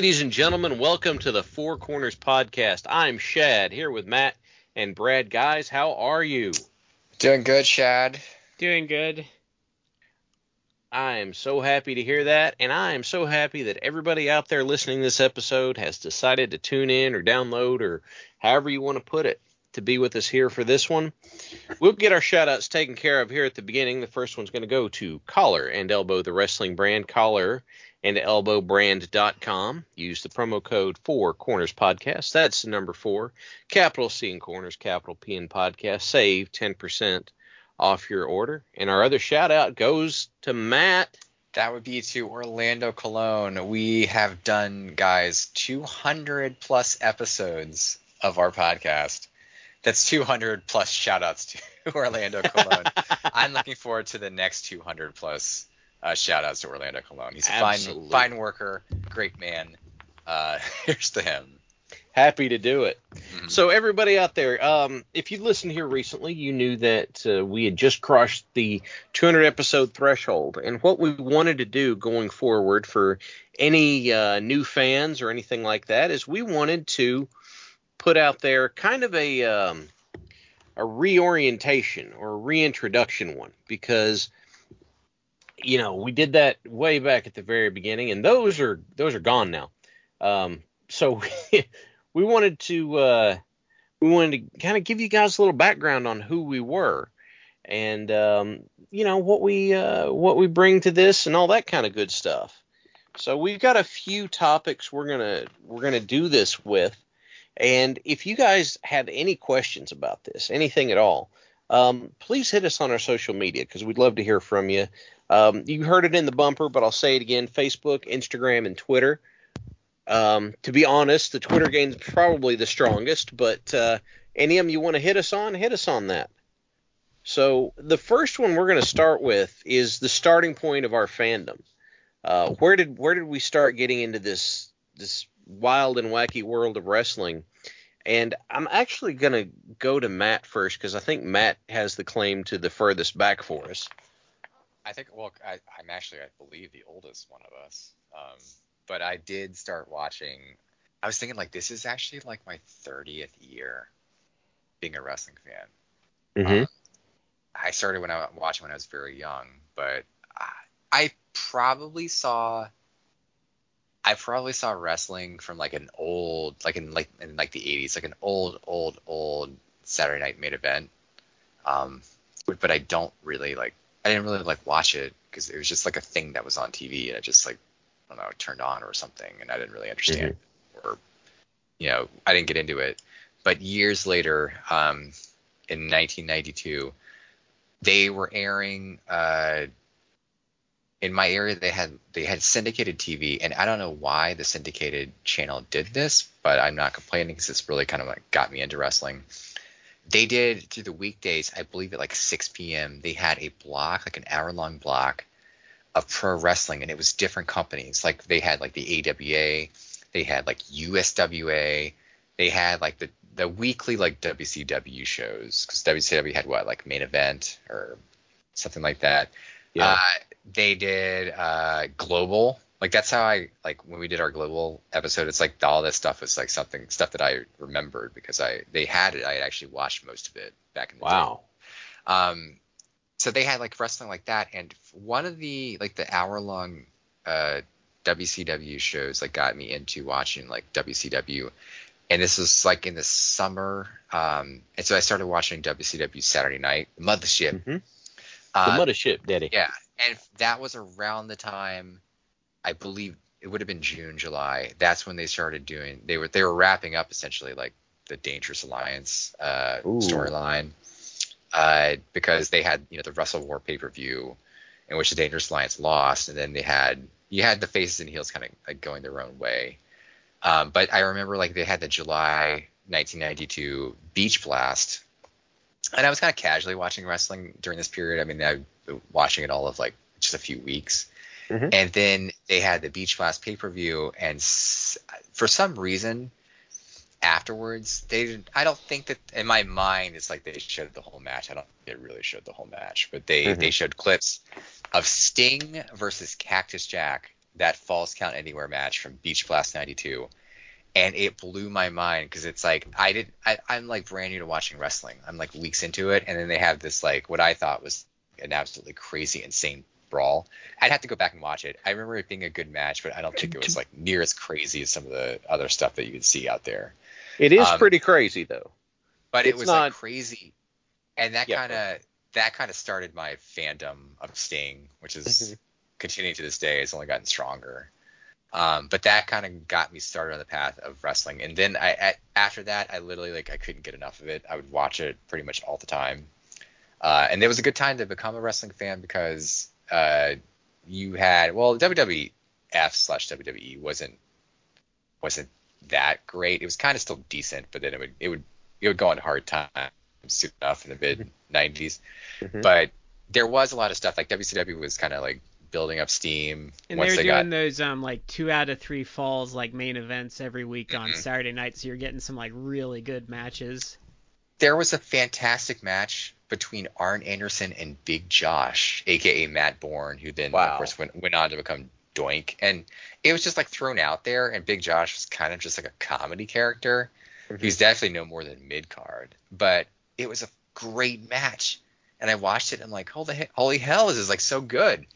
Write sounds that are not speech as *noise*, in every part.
Ladies and gentlemen, welcome to the Four Corners Podcast. I'm Shad here with Matt and Brad. Guys, how are you? Doing good, Shad. Doing good. I am so happy to hear that, and I am so happy that everybody out there listening to this episode has decided to tune in or download or however you want to put it to be with us here for this one. We'll get our shout outs taken care of here at the beginning. The first one's going to go to Collar and Elbow, the wrestling brand. Collar and elbowbrand.com. Use the promo code for Corners Podcast. That's the number four. Capital C in Corners, capital P in Podcast. Save 10% off your order. And our other shout out goes to Matt. That would be to Orlando Colon. We have done, guys, 200 plus episodes of our podcast. That's 200 plus shout outs to *laughs* Orlando Colon. *laughs* I'm looking forward to the next 200 plus uh, shout outs to Orlando Colon. He's a Absolutely. fine, fine worker, great man. Uh, *laughs* here's to him. Happy to do it. Mhm. So everybody out there, um, if you listened here recently, you knew that uh, we had just crossed the 200 episode threshold, and what we wanted to do going forward for any uh, new fans or anything like that is we wanted to put out there kind of a um, a reorientation or a reintroduction one because you know we did that way back at the very beginning, and those are those are gone now. Um, so *laughs* we wanted to uh, we wanted to kind of give you guys a little background on who we were and um, you know what we uh, what we bring to this and all that kind of good stuff. So we've got a few topics we're gonna we're gonna do this with, and if you guys have any questions about this, anything at all, um, please hit us on our social media because we'd love to hear from you. Um, you heard it in the bumper, but I'll say it again: Facebook, Instagram, and Twitter. Um, to be honest, the Twitter game's probably the strongest, but uh, any of them you want to hit us on, hit us on that. So the first one we're going to start with is the starting point of our fandom. Uh, where did where did we start getting into this this wild and wacky world of wrestling? And I'm actually going to go to Matt first because I think Matt has the claim to the furthest back for us. I think, well, I, I'm actually, I believe, the oldest one of us. Um, but I did start watching. I was thinking, like, this is actually like my 30th year being a wrestling fan. Mm-hmm. Um, I started when I was watching when I was very young, but I, I probably saw I probably saw wrestling from like an old like in like in like the 80s, like an old old old Saturday night main event. Um but, but I don't really like I didn't really like watch it because it was just like a thing that was on TV and it just like I don't know, turned on or something and I didn't really understand or you know, I didn't get into it. But years later, um in 1992, they were airing uh, in my area. They had they had syndicated TV, and I don't know why the syndicated channel did this, but I'm not complaining because it's really kind of like got me into wrestling. They did through the weekdays, I believe at like 6 p.m. They had a block, like an hour long block of pro wrestling, and it was different companies. Like they had like the AWA, they had like USWA, they had like the the weekly like WCW shows because WCW had what like main event or something like that. Yeah. Uh, they did uh, global. Like that's how I like when we did our global episode. It's like all this stuff was like something stuff that I remembered because I they had it. I had actually watched most of it back in the Wow. day. Um, so they had like wrestling like that, and one of the like the hour long uh WCW shows that got me into watching like WCW and this was like in the summer. Um, and so I started watching WCW Saturday Night Mothership. Mhm. Uh, the mothership, Daddy. yeah, and that was around the time, I believe it would have been June, July. That's when they started doing. They were they were wrapping up essentially like the Dangerous Alliance uh, storyline, uh, because they had you know the WrestleWar pay per view, in which the Dangerous Alliance lost, and then they had you had the faces and heels kind of like going their own way. Um, but I remember like they had the July 1992 Beach Blast, and I was kind of casually watching wrestling during this period. I mean, I was watching it all of like just a few weeks, Mhm. and then they had the Beach Blast pay per view, and s- for some reason afterwards they didn't i don't think that in my mind it's like they showed the whole match i don't think they really showed the whole match but they Mhm. they showed clips of sting versus cactus jack that falls count anywhere match from beach blast 92 and it blew my mind because it's like i did I, i'm like brand new to watching wrestling i'm like weeks into it and then they have this like what i thought was an absolutely crazy insane brawl i'd have to go back and watch it. I remember it being a good match but i don't think it was like near as crazy as some of the other stuff that you would see out there. It is Um, pretty crazy though. but it was not- like crazy. And that Yeah. kind of that kind of started my fandom of sting which is Mhm. continuing to this day. It's only gotten stronger. Um, but that kind of got me started on the path of wrestling. And then i at, after that i literally like i couldn't get enough of it. I would watch it pretty much all the time. Uh, and it was a good time to become a wrestling fan because uh, you had well wwf slash wwe wasn't wasn't that great. It was kind of still decent, but then it would it would it would go on hard times soon enough in the mid '90s. Mhm. But there was a lot of stuff like WCW was kind of like building up steam And once they were they doing got those um like two out of three falls like main events every week on Mhm. Saturday night, so you're getting some like really good matches. there was a fantastic match between Arn Anderson and Big Josh, aka Matt Bourne, who then Wow. of course went went on to become Doink, and it was just like thrown out there. And Big Josh was kind of just like a comedy character. Mhm. He's definitely no more than mid card, but it was a great match. And I watched it and I'm like, holy, holy hell, this is like so good.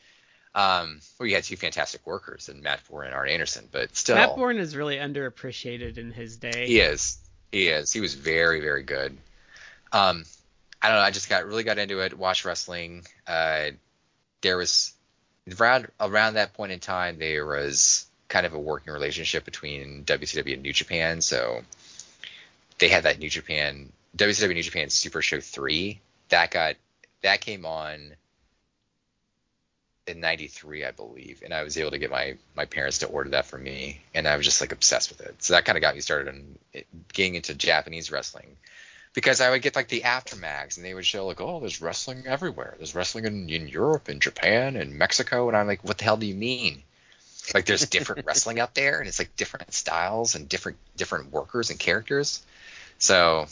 Um, well, you had two fantastic workers in Matt Bourne and Arn Anderson, but still, Matt Bourne is really underappreciated in his day. he is. He is. He was very, very good. Um, I don't know. I just got really got into it. Watched wrestling. Uh, there was around around that point in time, there was kind of a working relationship between WCW and New Japan. So they had that New Japan WCW New Japan Super Show three that got that came on in 93 i believe and i was able to get my my parents to order that for me and i was just like obsessed with it so that kind of got me started on getting into japanese wrestling because i would get like the Apter mags and they would show like oh there's wrestling everywhere. There's wrestling in, in europe and japan and mexico and i'm like what the hell do you mean? Like there's different *laughs* wrestling out there and it's like different styles and different different workers and characters. So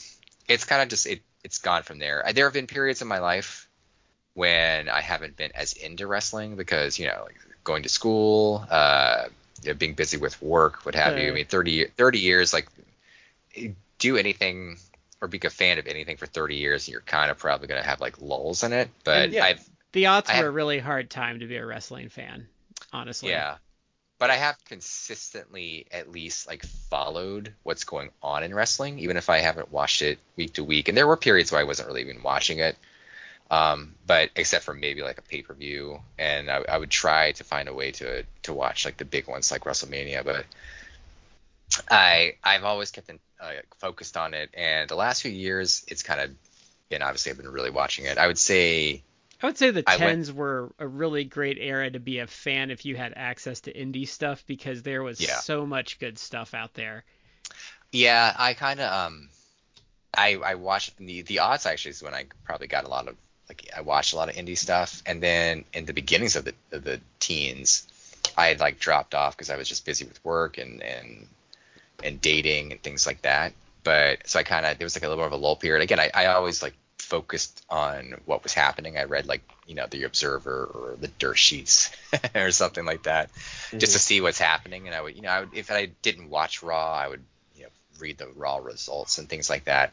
it's kind of just it it's gone from there. There have been periods in my life when I haven't been as into wrestling because you know like going to school, uh, you know, being busy with work, what have you. I mean, 30, 30 years, like do anything or be a fan of anything for 30 years, you're kind of probably going to have like lulls in it. But Yeah. I've The aughts I were a really hard time to be a wrestling fan, honestly. yeah. But I have consistently at least like followed what's going on in wrestling, even if I haven't watched it week to week. And there were periods where I wasn't really even watching it. Um, but except for maybe like a pay per view, and I, I would try to find a way to to watch like the big ones like WrestleMania. But I I've always kept in, uh, focused on it, and the last few years it's kind of and obviously I've been really watching it. I would say I would say the I went- were a really great era to be a fan if you had access to indie stuff because there was Yeah. so much good stuff out there. Yeah, I kind of um, I I watched the the aughts actually is when I probably got a lot of like I watched a lot of indie stuff, and then in the beginnings of the of the teens, I had like dropped off because I was just busy with work and and and dating and things like that. But so I kind of there was like a little more of a lull period. Again, I I always like focused on what was happening. I read like you know the Observer or the Dirt Sheets *laughs* or something like that just to see what's happening. And I would, you know, I would, if I didn't watch Raw, I would, you know, read the Raw results and things like that.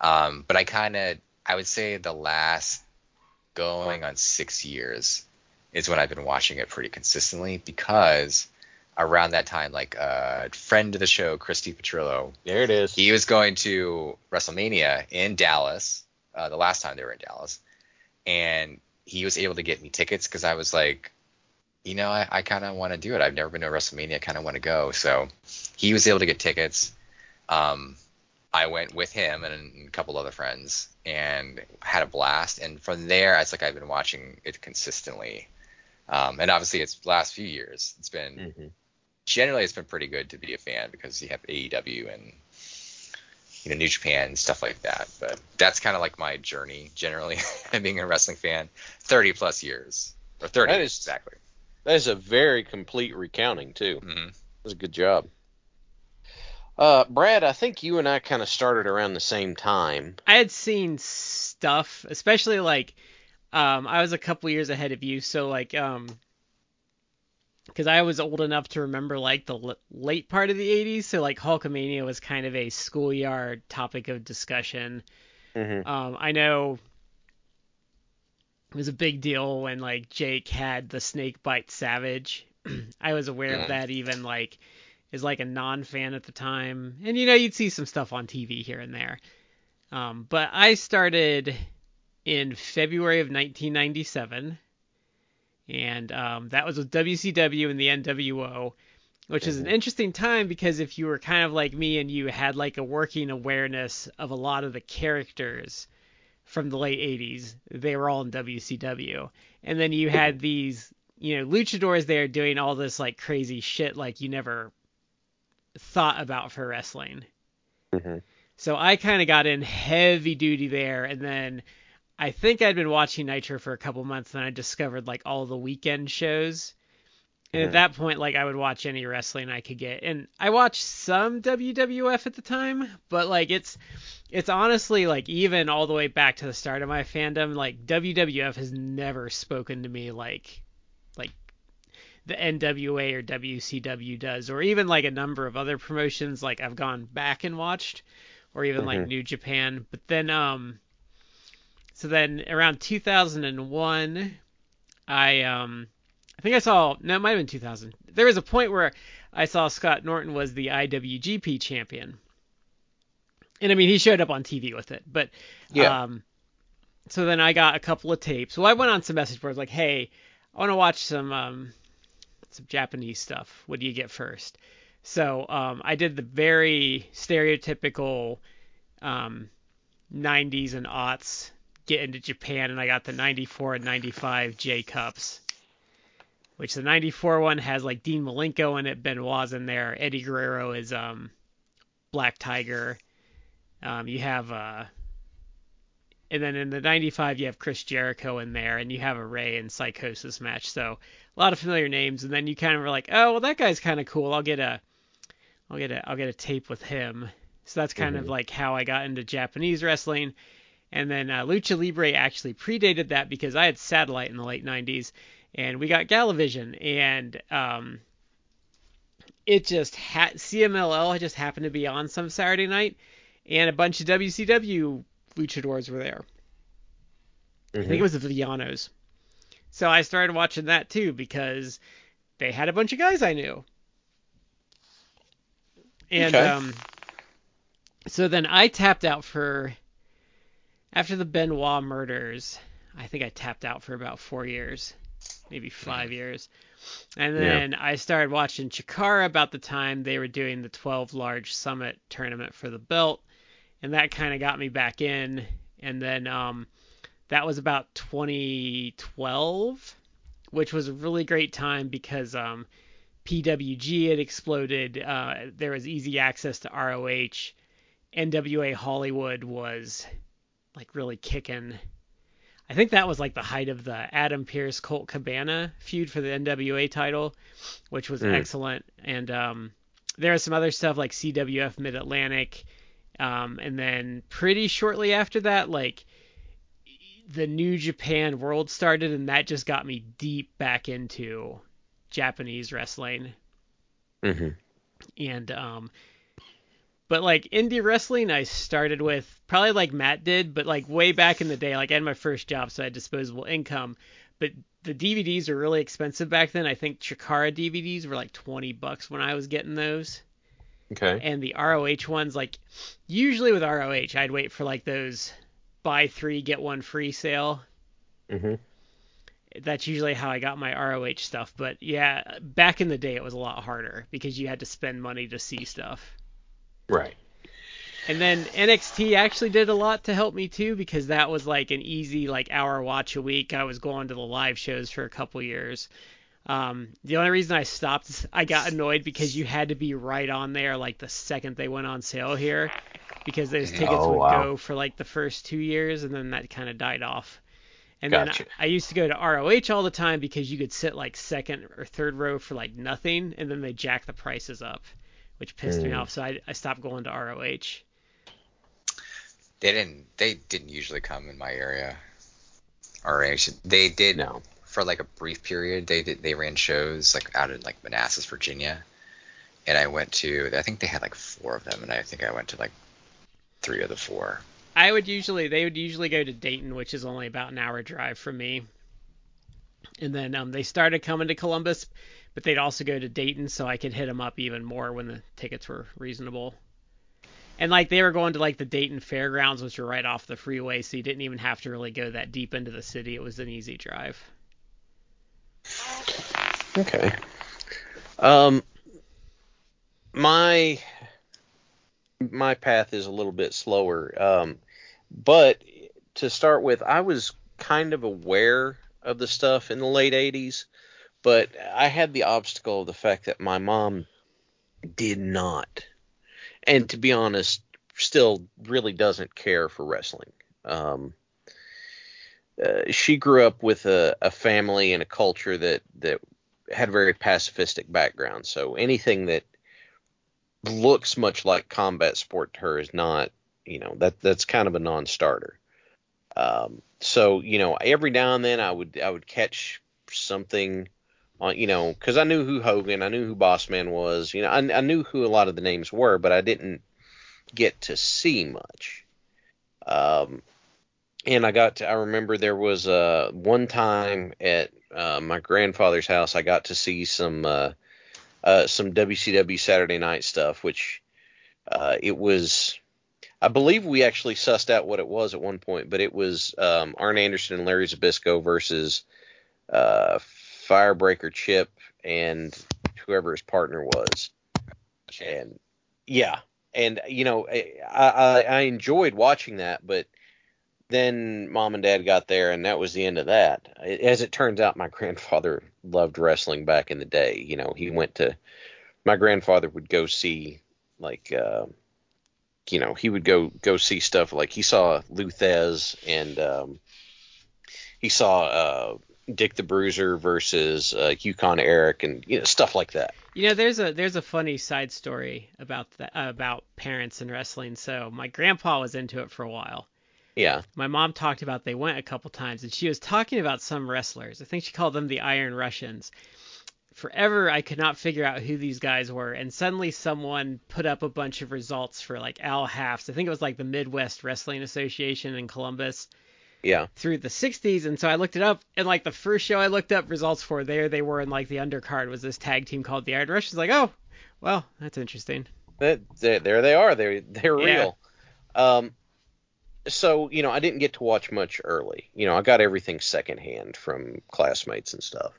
Um, but I kind of, I would say the last going on six years is when I've been watching it pretty consistently because around that time, like a uh, friend of the show, Christy Petrillo. There it is. He was going to WrestleMania in Dallas, uh, the last time they were in Dallas, and he was able to get me tickets because I was like, you know, I, I kind of want to do it. I've never been to WrestleMania. I kind of want to go. So he was able to get tickets. Um, I went with him and a couple other friends and had a blast. And from there, it's like I've been watching it consistently. Um, and obviously, it's last few years. It's been mm-hmm. Generally it's been pretty good to be a fan because you have AEW and you know New Japan and stuff like that. But that's kind of like my journey generally, *laughs* being a wrestling fan, 30 plus years or 30 that is, exactly. That is a very complete recounting too. Mm-hmm. That's a good job. Uh, Brad, I think you and I kind of started around the same time. I had seen stuff, especially like um, I was a couple years ahead of you, so like um, because I was old enough to remember like the l- late part of the 80s, so like Hulkamania was kind of a schoolyard topic of discussion. Mm-hmm. Um, I know it was a big deal when like Jake had the snake bite savage. *clears throat* I was aware of that even like as like a non-fan at the time, and you know you'd see some stuff on TV here and there. Um, but I started in February of 1997, and um, that was with WCW and the NWO, which is an mm-hmm. interesting time because if you were kind of like me and you had like a working awareness of a lot of the characters from the late 80s, they were all in WCW, and then you had these you know luchadors there doing all this like crazy shit like you never thought about for wrestling. Mm-hmm. So I kind of got in heavy duty there, and then I think I'd been watching Nitro for a couple months, and I discovered like all the weekend shows. And mm-hmm. at that point, like I would watch any wrestling I could get, and I watched some WWF at the time, but like it's it's honestly like even all the way back to the start of my fandom, like WWF has never spoken to me like like the NWA or WCW does, or even like a number of other promotions like I've gone back and watched, or even mm-hmm. like New Japan. But then, um, so then around 2001, I um, I think I saw no, it might have been 2000. There was a point where I saw Scott Norton was the IWGP champion, and I mean he showed up on TV with it, but yeah. Um, so then I got a couple of tapes. So I went on some message boards like, hey, I want to watch some um, some Japanese stuff. What do you get first? So um, I did the very stereotypical um, 90s and aughts get into Japan, and I got the 94 and 95 J Cups, which the 94 one has like Dean Malenko in it, Benoit's in there, Eddie Guerrero is um, Black Tiger. Um, you have uh, and then in the 95 you have Chris Jericho in there, and you have a Rey and Psychosis match. So a lot of familiar names, and then you kind of were like, oh well, that guy's kind of cool. I'll get a, I'll get a, I'll get a tape with him. So that's kind mm-hmm. of like how I got into Japanese wrestling. And then uh, Lucha Libre actually predated that because I had satellite in the late 90s, and we got Galavision, and um, it just had CMLL just happened to be on some Saturday night, and a bunch of WCW luchadors were there. Mm-hmm. I think it mm-hmm. was the Villanos. So I started watching that too because they had a bunch of guys I knew. And okay. um, so then I tapped out for after the Benoit murders. I think I tapped out for about four years, maybe five years. And then yeah. I started watching Chikara about the time they were doing the 12 large summit tournament for the belt. And that kind of got me back in. And then um, that was about 2012, which was a really great time because um, PWG had exploded. Uh, there was easy access to ROH. NWA Hollywood was like really kicking. I think that was like the height of the Adam Pearce Colt Cabana feud for the NWA title, which was mm. excellent. And um, there was some other stuff like CWF Mid Atlantic. Um, and then pretty shortly after that, like the New Japan World started, and that just got me deep back into Japanese wrestling. Mm-hmm. And um, but like indie wrestling, I started with probably like Matt did, but like way back in the day, like I had my first job, so I had disposable income. but the DVDs are really expensive back then. I think Chikara DVDs were like 20 bucks when I was getting those. Okay. And the ROH ones, like usually with ROH, I'd wait for like those buy three get one free sale. hmm That's usually how I got my ROH stuff. But yeah, back in the day, it was a lot harder because you had to spend money to see stuff. Right. And then NXT actually did a lot to help me too because that was like an easy like hour watch a week. I was going to the live shows for a couple years. Um, the only reason I stopped, I got annoyed because you had to be right on there like the second they went on sale here, because those tickets Oh, would wow. go for like the first two years and then that kind of died off. And Gotcha. then I, I used to go to ROH all the time because you could sit like second or third row for like nothing, and then they jack the prices up, which pissed me Mm. off. So I, I stopped going to ROH. They didn't. They didn't usually come in my area. Or actually, they did No. for like a brief period. They did. They ran shows like out in like Manassas, Virginia, and I went to. I think they had like four of them, and I think I went to like three of the four. I would usually they would usually go to Dayton, which is only about an hour drive from me. And then um, they started coming to Columbus, but they'd also go to Dayton, so I could hit them up even more when the tickets were reasonable. And like they were going to like the Dayton Fairgrounds, which are right off the freeway, so you didn't even have to really go that deep into the city. It was an easy drive. Okay. Um, my my path is a little bit slower. Um, but to start with, I was kind of aware of the stuff in the late '80s, but I had the obstacle of the fact that my mom did not, and to be honest, still really doesn't care for wrestling. Um, uh, she grew up with a, a family and a culture that that had a very pacifistic background. So anything that looks much like combat sport to her is not, you know, that that's kind of a non-starter. Um, so you know, every now and then I would I would catch something on, you know, because I knew who Hogan, I knew who Bossman was, you know, I, I knew who a lot of the names were, but I didn't get to see much. Um, and I got to, I remember there was uh, one time at uh, my grandfather's house, I got to see some uh, uh, some WCW Saturday Night stuff, which uh, it was. I believe we actually sussed out what it was at one point, but it was um, Arn Anderson and Larry Zbyszko versus uh, Firebreaker Chip and whoever his partner was. And yeah, and you know, I, I I enjoyed watching that, but then mom and dad got there, and that was the end of that. As it turns out, my *laughs* grandfather loved wrestling back in the day. You know, he went to my grandfather would go see like uh, you know he would go go see stuff like he saw Lou Thesz and um, he saw uh, Dick the Bruiser versus uh, Yukon Eric and you know stuff like that. You know, there's a there's a funny side story about that about parents and wrestling. So my grandpa was into it for a while. Yeah. My mom talked about they went a couple times, and she was talking about some wrestlers. I think she called them the Iron Russians. Forever, I could not figure out who these guys were, and suddenly someone put up a bunch of results for like Al Haft's. I think it was like the Midwest Wrestling Association in Columbus Yeah. through the 60s and so I looked it up and like the first show I looked up results for there they were in like the undercard was this tag team called the Iron Russians like oh well that's interesting That, there there they are. They're they're Yeah. real. Um, so you know, I didn't get to watch much early. You know, I got everything secondhand from classmates and stuff.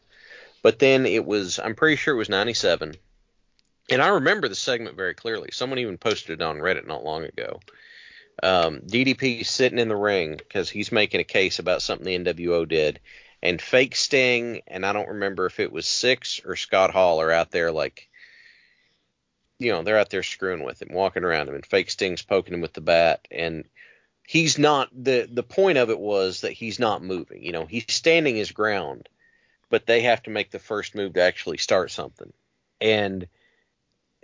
But then it was, I'm pretty sure it was '97, and I remember the segment very clearly. Someone even posted it on Reddit not long ago. Um, DDP sitting in the ring because he's making a case about something the NWO did, and fake Sting, and I don't remember if it was Syxx or Scott Hall are out there like you know, they're out there screwing with him, walking around him, and fake Sting's poking him with the bat, and he's not the the point of it was that he's not moving. You know, he's standing his ground, but they have to make the first move to actually start something. And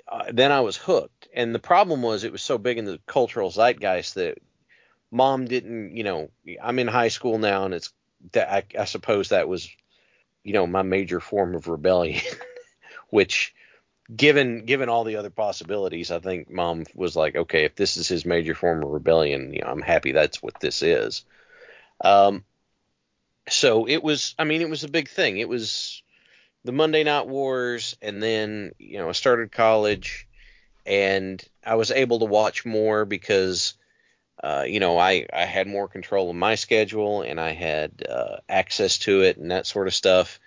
uh, then I was hooked. And the problem was it was so big in the cultural zeitgeist that mom didn't, you know, I'm in high school now, and it's that I, I suppose that was, you know, my major form of rebellion, *laughs* which given given all the other possibilities, I think mom was like, okay, if this is his major form of rebellion, you know, I'm happy that's what this is. Um, so it was. I mean, it was a big thing. It was the Monday Night Wars, and then you know I started college, and I was able to watch more because. Uh, you know, I, I had more control of my schedule and I had uh, access to it and that sort of stuff.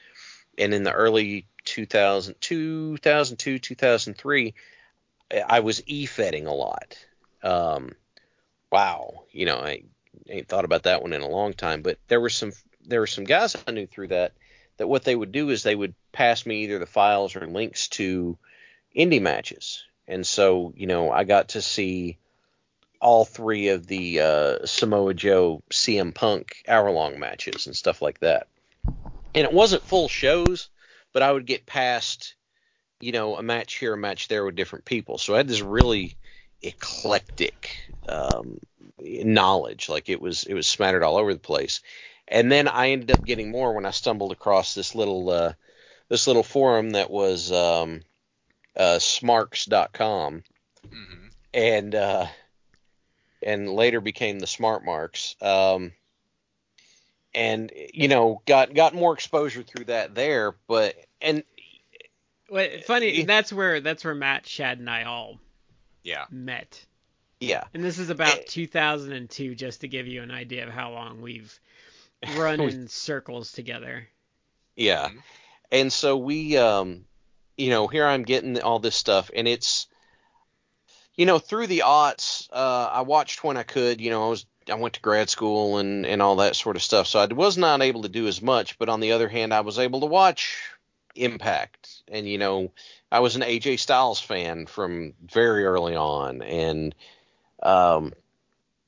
And in the early 2000, 2002, 2003, I was e-fedding a lot. Um, wow, you know, I ain't thought about that one in a long time, but there were some there were some guys I knew through that that what they would do is they would pass me either the files or links to indie matches. And so, you know, I got to see all three of the uh, Samoa Joe CM Punk hour long matches and stuff like that. And it wasn't full shows, but I would get past, you know, a match here, a match there with different people. So I had this really eclectic um, knowledge. Like it was it was smattered all over the place. And then I ended up getting more when I stumbled across this little uh, this little forum that was um, uh, smarks.com Mm-hmm. and uh, and later became the Smart Marks. Um, and you know got got more exposure through that there, but and What, funny, that's where that's where Matt, Shad, and I all Yeah. met. yeah, And this is about Eh. 2002, just to give you an idea of how long we've run *laughs* We- in circles together. Yeah. Mhm. And so we um you know, here I'm getting all this stuff and it's you know, through the aughts, uh I watched when I could, you know, I was I went to grad school and and all that sort of stuff. So I was not able to do as much, but on the other hand, I was able to watch Impact and you know, I was an AJ Styles fan from very early on and um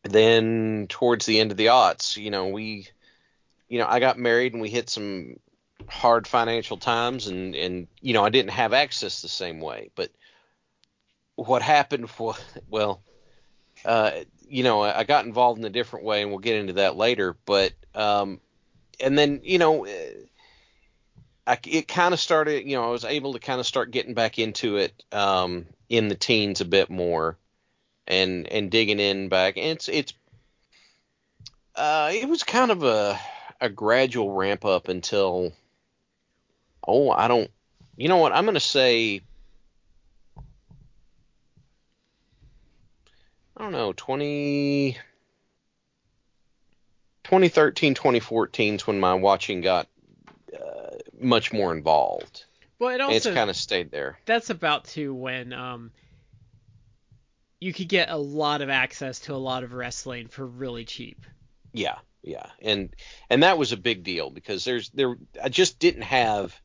then towards the end of the aughts, you know, we you know, I got married and we hit some hard financial times and and you know I didn't have access the same way. But what happened *laughs* was well uh you know I got involved in a different way and we'll get into that later. But um and then you know eh, I, it kind of started you know I was able to kind of start getting back into it um in the teens a bit more and and digging in back. And it's it's uh it was kind of a a gradual ramp up until oh I don't you know what? I'm gonna say I don't know 20 2013 2014 is when my watching got uh, much more involved. Well, it and it's kind of stayed there. That's about to when um you could get a lot of access to a lot of wrestling for really cheap. Yeah, yeah, and and that was a big deal because there's there I just didn't have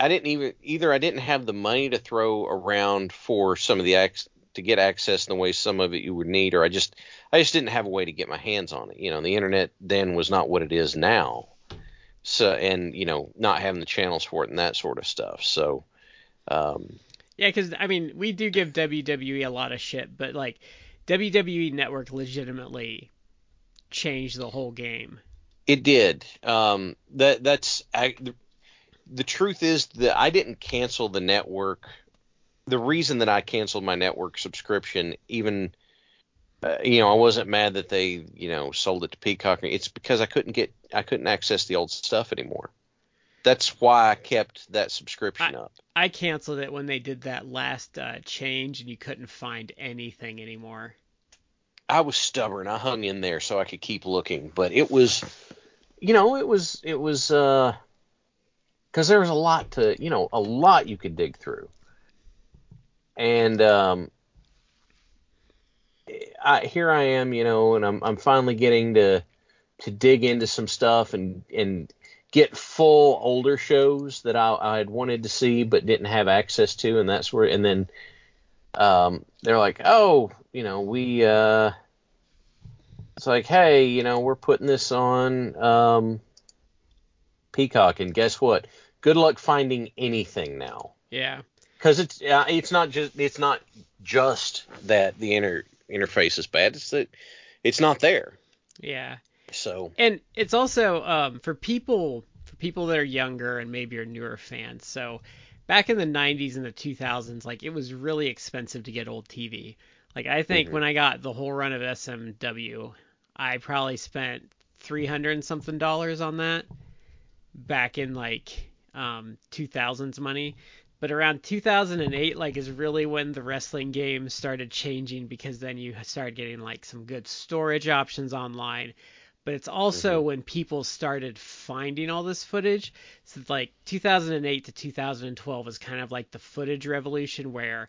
I didn't even either I didn't have the money to throw around for some of the ac to get access in the way some of it you would need, or I just I just didn't have a way to get my hands on it. You know, the internet then was not what it is now. So and you know not having the channels for it and that sort of stuff. So um, Yeah, because I mean, we do give WWE a lot of shit, but like WWE Network legitimately changed the whole game. It did. Um, that that's I, the, the truth is that I didn't cancel the network. The reason that I canceled my network subscription, even uh, you know, I wasn't mad that they you know sold it to Peacock. It's because I couldn't get I couldn't access the old stuff anymore. That's why I kept that subscription up. I canceled it when they did that last uh, change, and you couldn't find anything anymore. I was stubborn. I hung in there so I could keep looking, but it was, you know, it was it was uh, because there was a lot to, you know, a lot you could dig through, and um, I here I am, you know, and I'm I'm finally getting to to dig into some stuff and and get full older shows that I I had wanted to see but didn't have access to, and that's where and then um, they're like, oh, you know, we uh, it's like, hey, you know, we're putting this on um, Peacock, and guess what? Good luck finding anything now, Yeah. because it's uh, it's not just it's not just that the inter interface is bad; it's that it's not there. Yeah. So And it's also um, for people for people that are younger and maybe are newer fans. So back in the 90s and the 2000s, like it was really expensive to get old TV. Like I think Mhm. when I got the whole run of SMW, I probably spent 300 and something dollars on that back in like um 2000s money but around 2008 like is really when the wrestling game started changing because then you started getting like some good storage options online but it's also mm-hmm. when people started finding all this footage so like 2008 to 2012 was kind of like the footage revolution where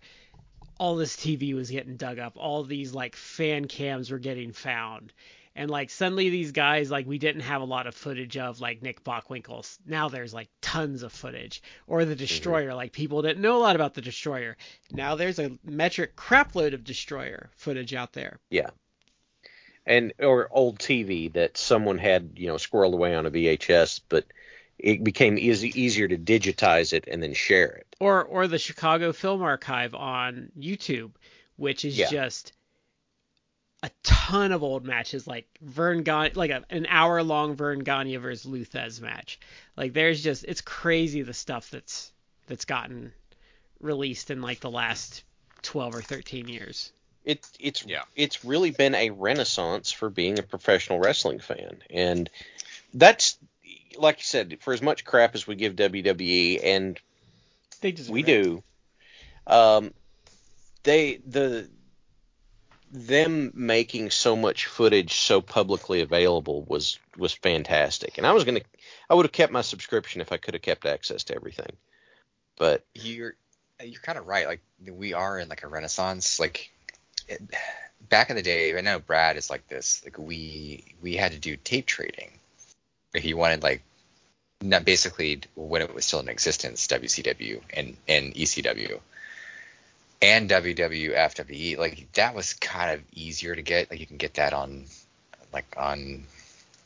all this TV was getting dug up all these like fan cams were getting found and like suddenly these guys like we didn't have a lot of footage of like Nick Bockwinkel. Now there's like tons of footage. Or the mm-hmm. Destroyer, like people didn't know a lot about the Destroyer. Now there's a metric crapload of Destroyer footage out there. Yeah. And or old TV that someone had, you know, squirreled away on a VHS, but it became easy easier to digitize it and then share it. Or or the Chicago Film Archive on YouTube, which is Yeah. just a ton of old matches, like Verne Gagne, like a, an hour long Verne Gagne versus Lou Thesz match. Like there's just it's crazy the stuff that's that's gotten released in like the last 12 or 13 years. It, it's Yeah. it's really been a renaissance for being a professional wrestling fan, and that's like you said, for as much crap as we give WWE, and They deserve we do, um, they the them making so much footage so publicly available was was fantastic, and I was gonna I would have kept my subscription if I could have kept access to everything, but you're you're kind of right. Like we are in like a renaissance. Like it, back in the day, I know Brad is like this. Like we we had to do tape trading. If you wanted like not basically when it was still in existence, WCW and and ECW and WWFWE, E, like that was kind of easier to get. Like you can get that on like on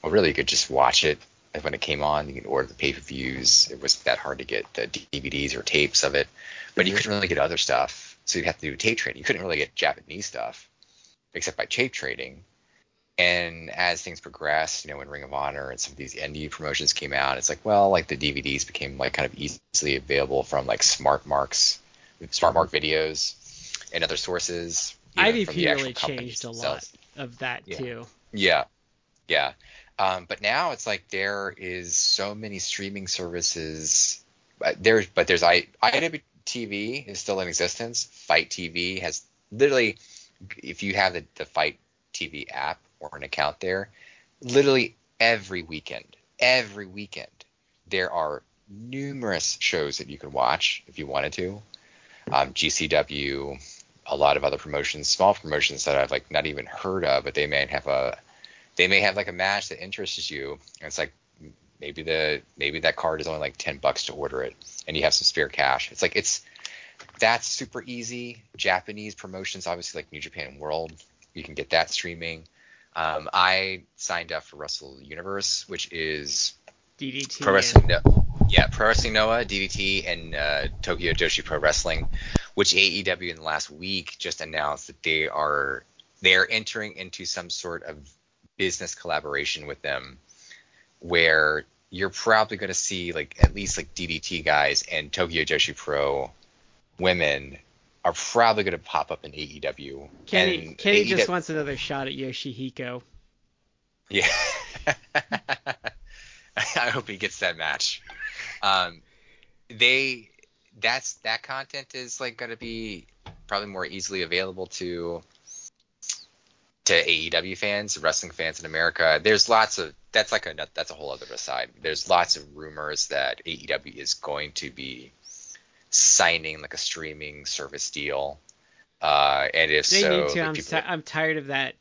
well really you could just watch it when it came on. You can order the pay per views. It wasn't that hard to get the DVDs or tapes of it, but you couldn't really get other stuff. So you'd have to do tape trading. You couldn't really get Japanese stuff except by tape trading. And as things progressed, you know, when Ring of Honor and some of these indie promotions came out, it's like, well, like the DVDs became like kind of easily available from like Smart Marks, Smart Mark videos, and other sources. you know, IDP really changed a lot of that Yeah. too. Yeah, yeah. Um, but now it's like there is so many streaming services. But there's but there's I IWTV is still in existence. FITE TV has literally, if you have the, the FITE TV app or an account there, literally every weekend, every weekend, there are numerous shows that you can watch if you wanted to. Um, GCW, a lot of other promotions, small promotions that I've like not even heard of, but they may have a they may have like a match that interests you. And it's like maybe the maybe that card is only like ten bucks to order it, and you have some spare cash. It's like it's that's super easy. Japanese promotions, obviously like New Japan World, you can get that streaming. Um, I signed up for Wrestle Universe, which is DDT. Pro Wrestling, no- yeah, Pro Wrestling Noah, DDT, and uh, Tokyo Joshi Pro Wrestling, which AEW in the last week just announced that they are they are entering into some sort of business collaboration with them, where you're probably going to see like at least like DDT guys and Tokyo Joshi Pro women are probably going to pop up in AEW. Kenny And Kenny AEW just wants another shot at Yoshihiko. Yeah. *laughs* I hope he gets that match. Um, they that's that content is like going to be probably more easily available to to AEW fans, wrestling fans in America. There's lots of that's like a that's a whole other aside. There's lots of rumors that AEW is going to be signing like a streaming service deal. Uh, and if They so, need to. I'm, people- ti- I'm tired of that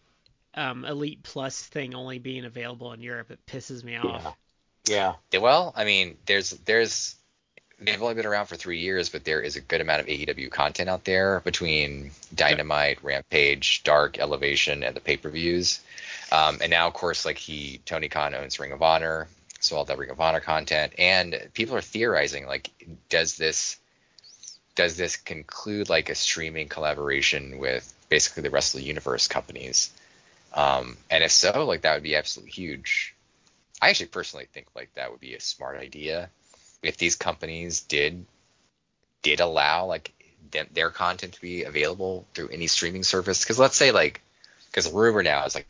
um, Elite Plus thing only being available in Europe. It pisses me off. yeah, Yeah, well, I mean, there's there's they've only been around for three years, but there is a good amount of AEW content out there between Dynamite, Rampage, Dark, Elevation, and the pay-per-views. Um, and now, of course, like he Tony Khan owns Ring of Honor, so all that Ring of Honor content, and people are theorizing like, does this does this conclude like a streaming collaboration with basically the rest of the Universe companies? Um, and if so, like that would be absolutely huge. I actually personally think like that would be a smart idea if these companies did did allow like them, their content to be available through any streaming service. Because let's say like because rumor now is like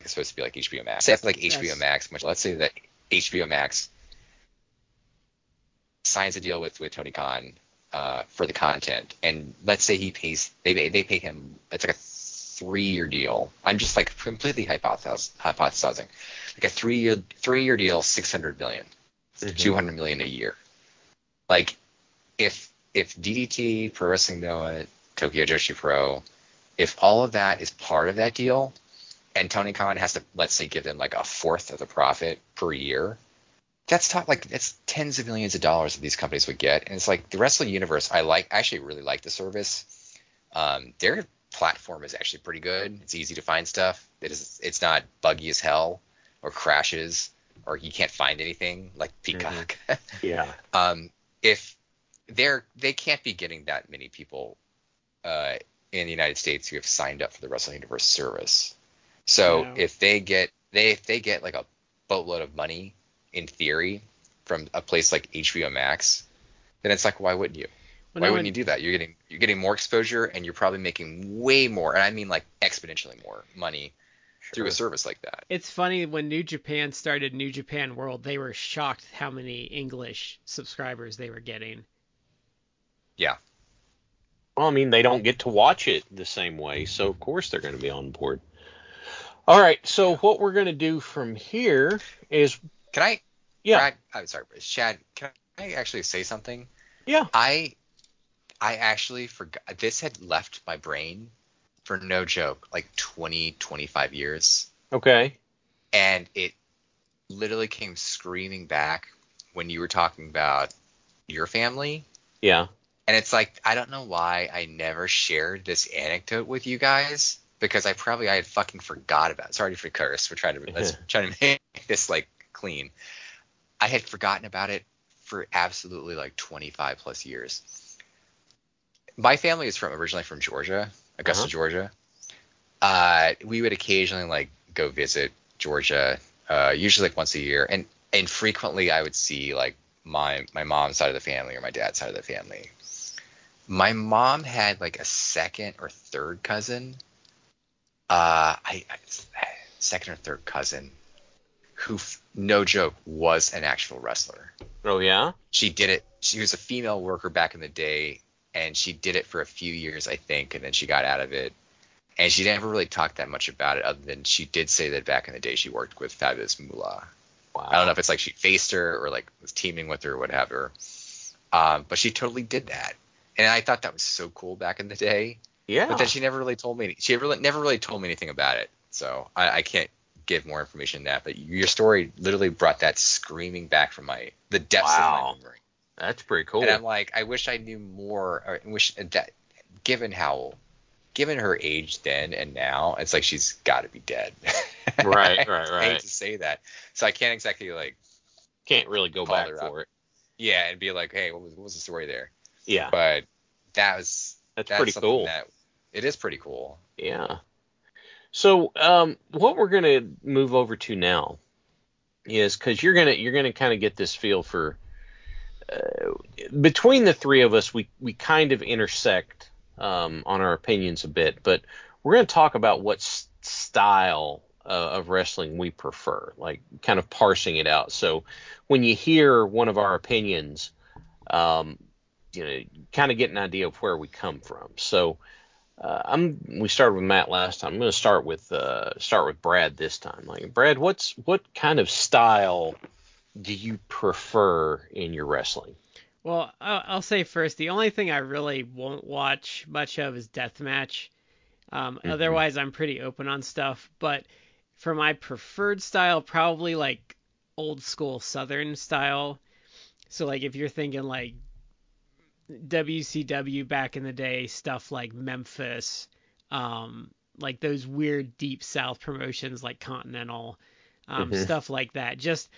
it's supposed to be like HBO Max. Say like HBO Max, much. Let's say that HBO Max signs a deal with with Tony Khan uh, for the content, and let's say he pays they they pay him. It's like a three year deal. I'm just like completely hypothesizing, hypothesizing like a three year three year deal, six hundred million, Mhm. 200 million a year. Like if if DDT, Pro Wrestling Noah, Tokyo Joshi Pro, if all of that is part of that deal, and Tony Khan has to let's say give them like a fourth of the profit per year, that's top like that's tens of millions of dollars that these companies would get. And it's like the wrestling universe. I like I actually really like the service. Um, their platform is actually pretty good. It's easy to find stuff. It is it's not buggy as hell or crashes or you can't find anything like Peacock. *laughs* Yeah. um, if they're they can't be getting that many people uh, in the United States who have signed up for the Wrestling Universe service. So No. if they get they if they get like a boatload of money in theory from a place like HBO Max, then it's like why wouldn't you? Well, why no, wouldn't and- you do that? You're getting you're getting more exposure and you're probably making way more, and I mean like exponentially more money through a service like that. It's funny when New Japan started New Japan World, they were shocked how many English subscribers they were getting. Yeah. Well, I mean, they don't get to watch it the same way, so of course they're going to be on board. All right, so what we're going to do from here is, Can I? yeah, Brad, I'm sorry, Chad. Can I actually say something? yeah, I I actually forgot this had left my brain for no joke like 20 25 years okay, and it literally came screaming back when you were talking about your family yeah, and it's like I don't know why I never shared this anecdote with you guys because I probably I had fucking forgot about it. Sorry for curse. We're trying to let's *laughs* trying to make this like clean. I had forgotten about it for absolutely like 25 plus years. My family is from originally from Georgia, Augusta, Uh-huh. Georgia. Uh, we would occasionally like go visit Georgia, uh, usually like once a year, and and frequently I would see like my my mom's side of the family or my dad's side of the family. My mom had like a second or third cousin. Uh, I, I second or third cousin who, f- no joke, was an actual wrestler. oh yeah, She did it. She was a female worker back in the day, and she did it for a few years, I think, and then she got out of it. And she never really talked that much about it, other than she did say that back in the day she worked with Fabulous Moolah. wow, I don't know if it's like she faced her or like was teaming with her or whatever. Um, but she totally did that, and I thought that was so cool back in the day. yeah, But then she never really told me. She really never really told me anything about it. So I, I can't give more information than that. But your story literally brought that screaming back from my the depths Wow. of my memory. That's pretty cool. And I'm like, I wish I knew more. Or I wish that, given how, given her age then and now, it's like she's got to be dead. *laughs* Right, right, I right. hate to say that, so I can't exactly like, Can't really go back her for it. yeah, and be like, hey, what was what was the story there? Yeah, But that was that's, that's pretty cool. That, it is pretty cool. Yeah. So, um, what we're between the three of us, we we kind of intersect um, on our opinions a bit, but we're gonna talk about what s- style uh, of wrestling we prefer, like kind of parsing it out. So, when you hear one of our opinions, um, you know, kind of get an idea of where we come from. So. Uh, I'm. We started with Matt last time. I'm going to start with uh, start with Brad this time. Like Brad, what's what kind of style do you prefer in your wrestling? Well, I'll, say first, the only thing I really won't watch much of is deathmatch. Um, Mhm. Otherwise, I'm pretty open on stuff. But for my preferred style, probably like old school Southern style. So like if you're thinking like WCW back in the day, stuff like Memphis, um, like those weird deep South promotions like Continental, um, Mhm. stuff like that. Just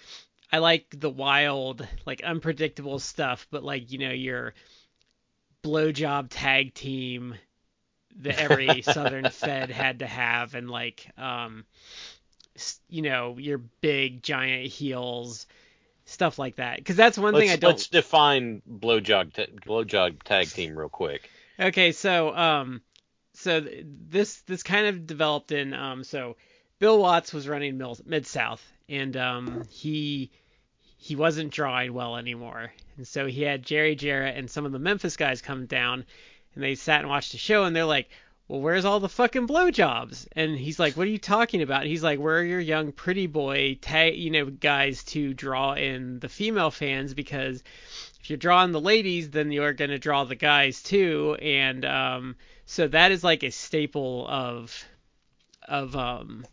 I like the wild, like unpredictable stuff, but like you know your blowjob tag team that every *laughs* Southern Fed had to have, and like um, you know your big giant heels, stuff like that. Because that's one thing let's, I don't. let's define blowjob ta- blowjob tag team real quick. Okay, so um, so th- this this kind of developed in um, so Bill Watts was running Mid South, and um, he he wasn't drawing well anymore, and so he had Jerry Jarrett and some of the Memphis guys come down, and they sat and watched the show, and they're like, well, where's all the fucking blowjobs? And he's like, what are you talking about? And he's like, where are your young pretty boy, tag, you know, guys to draw in the female fans? Because if you're drawing the ladies, then you're going to draw the guys too. And um, so that is like a staple of of um,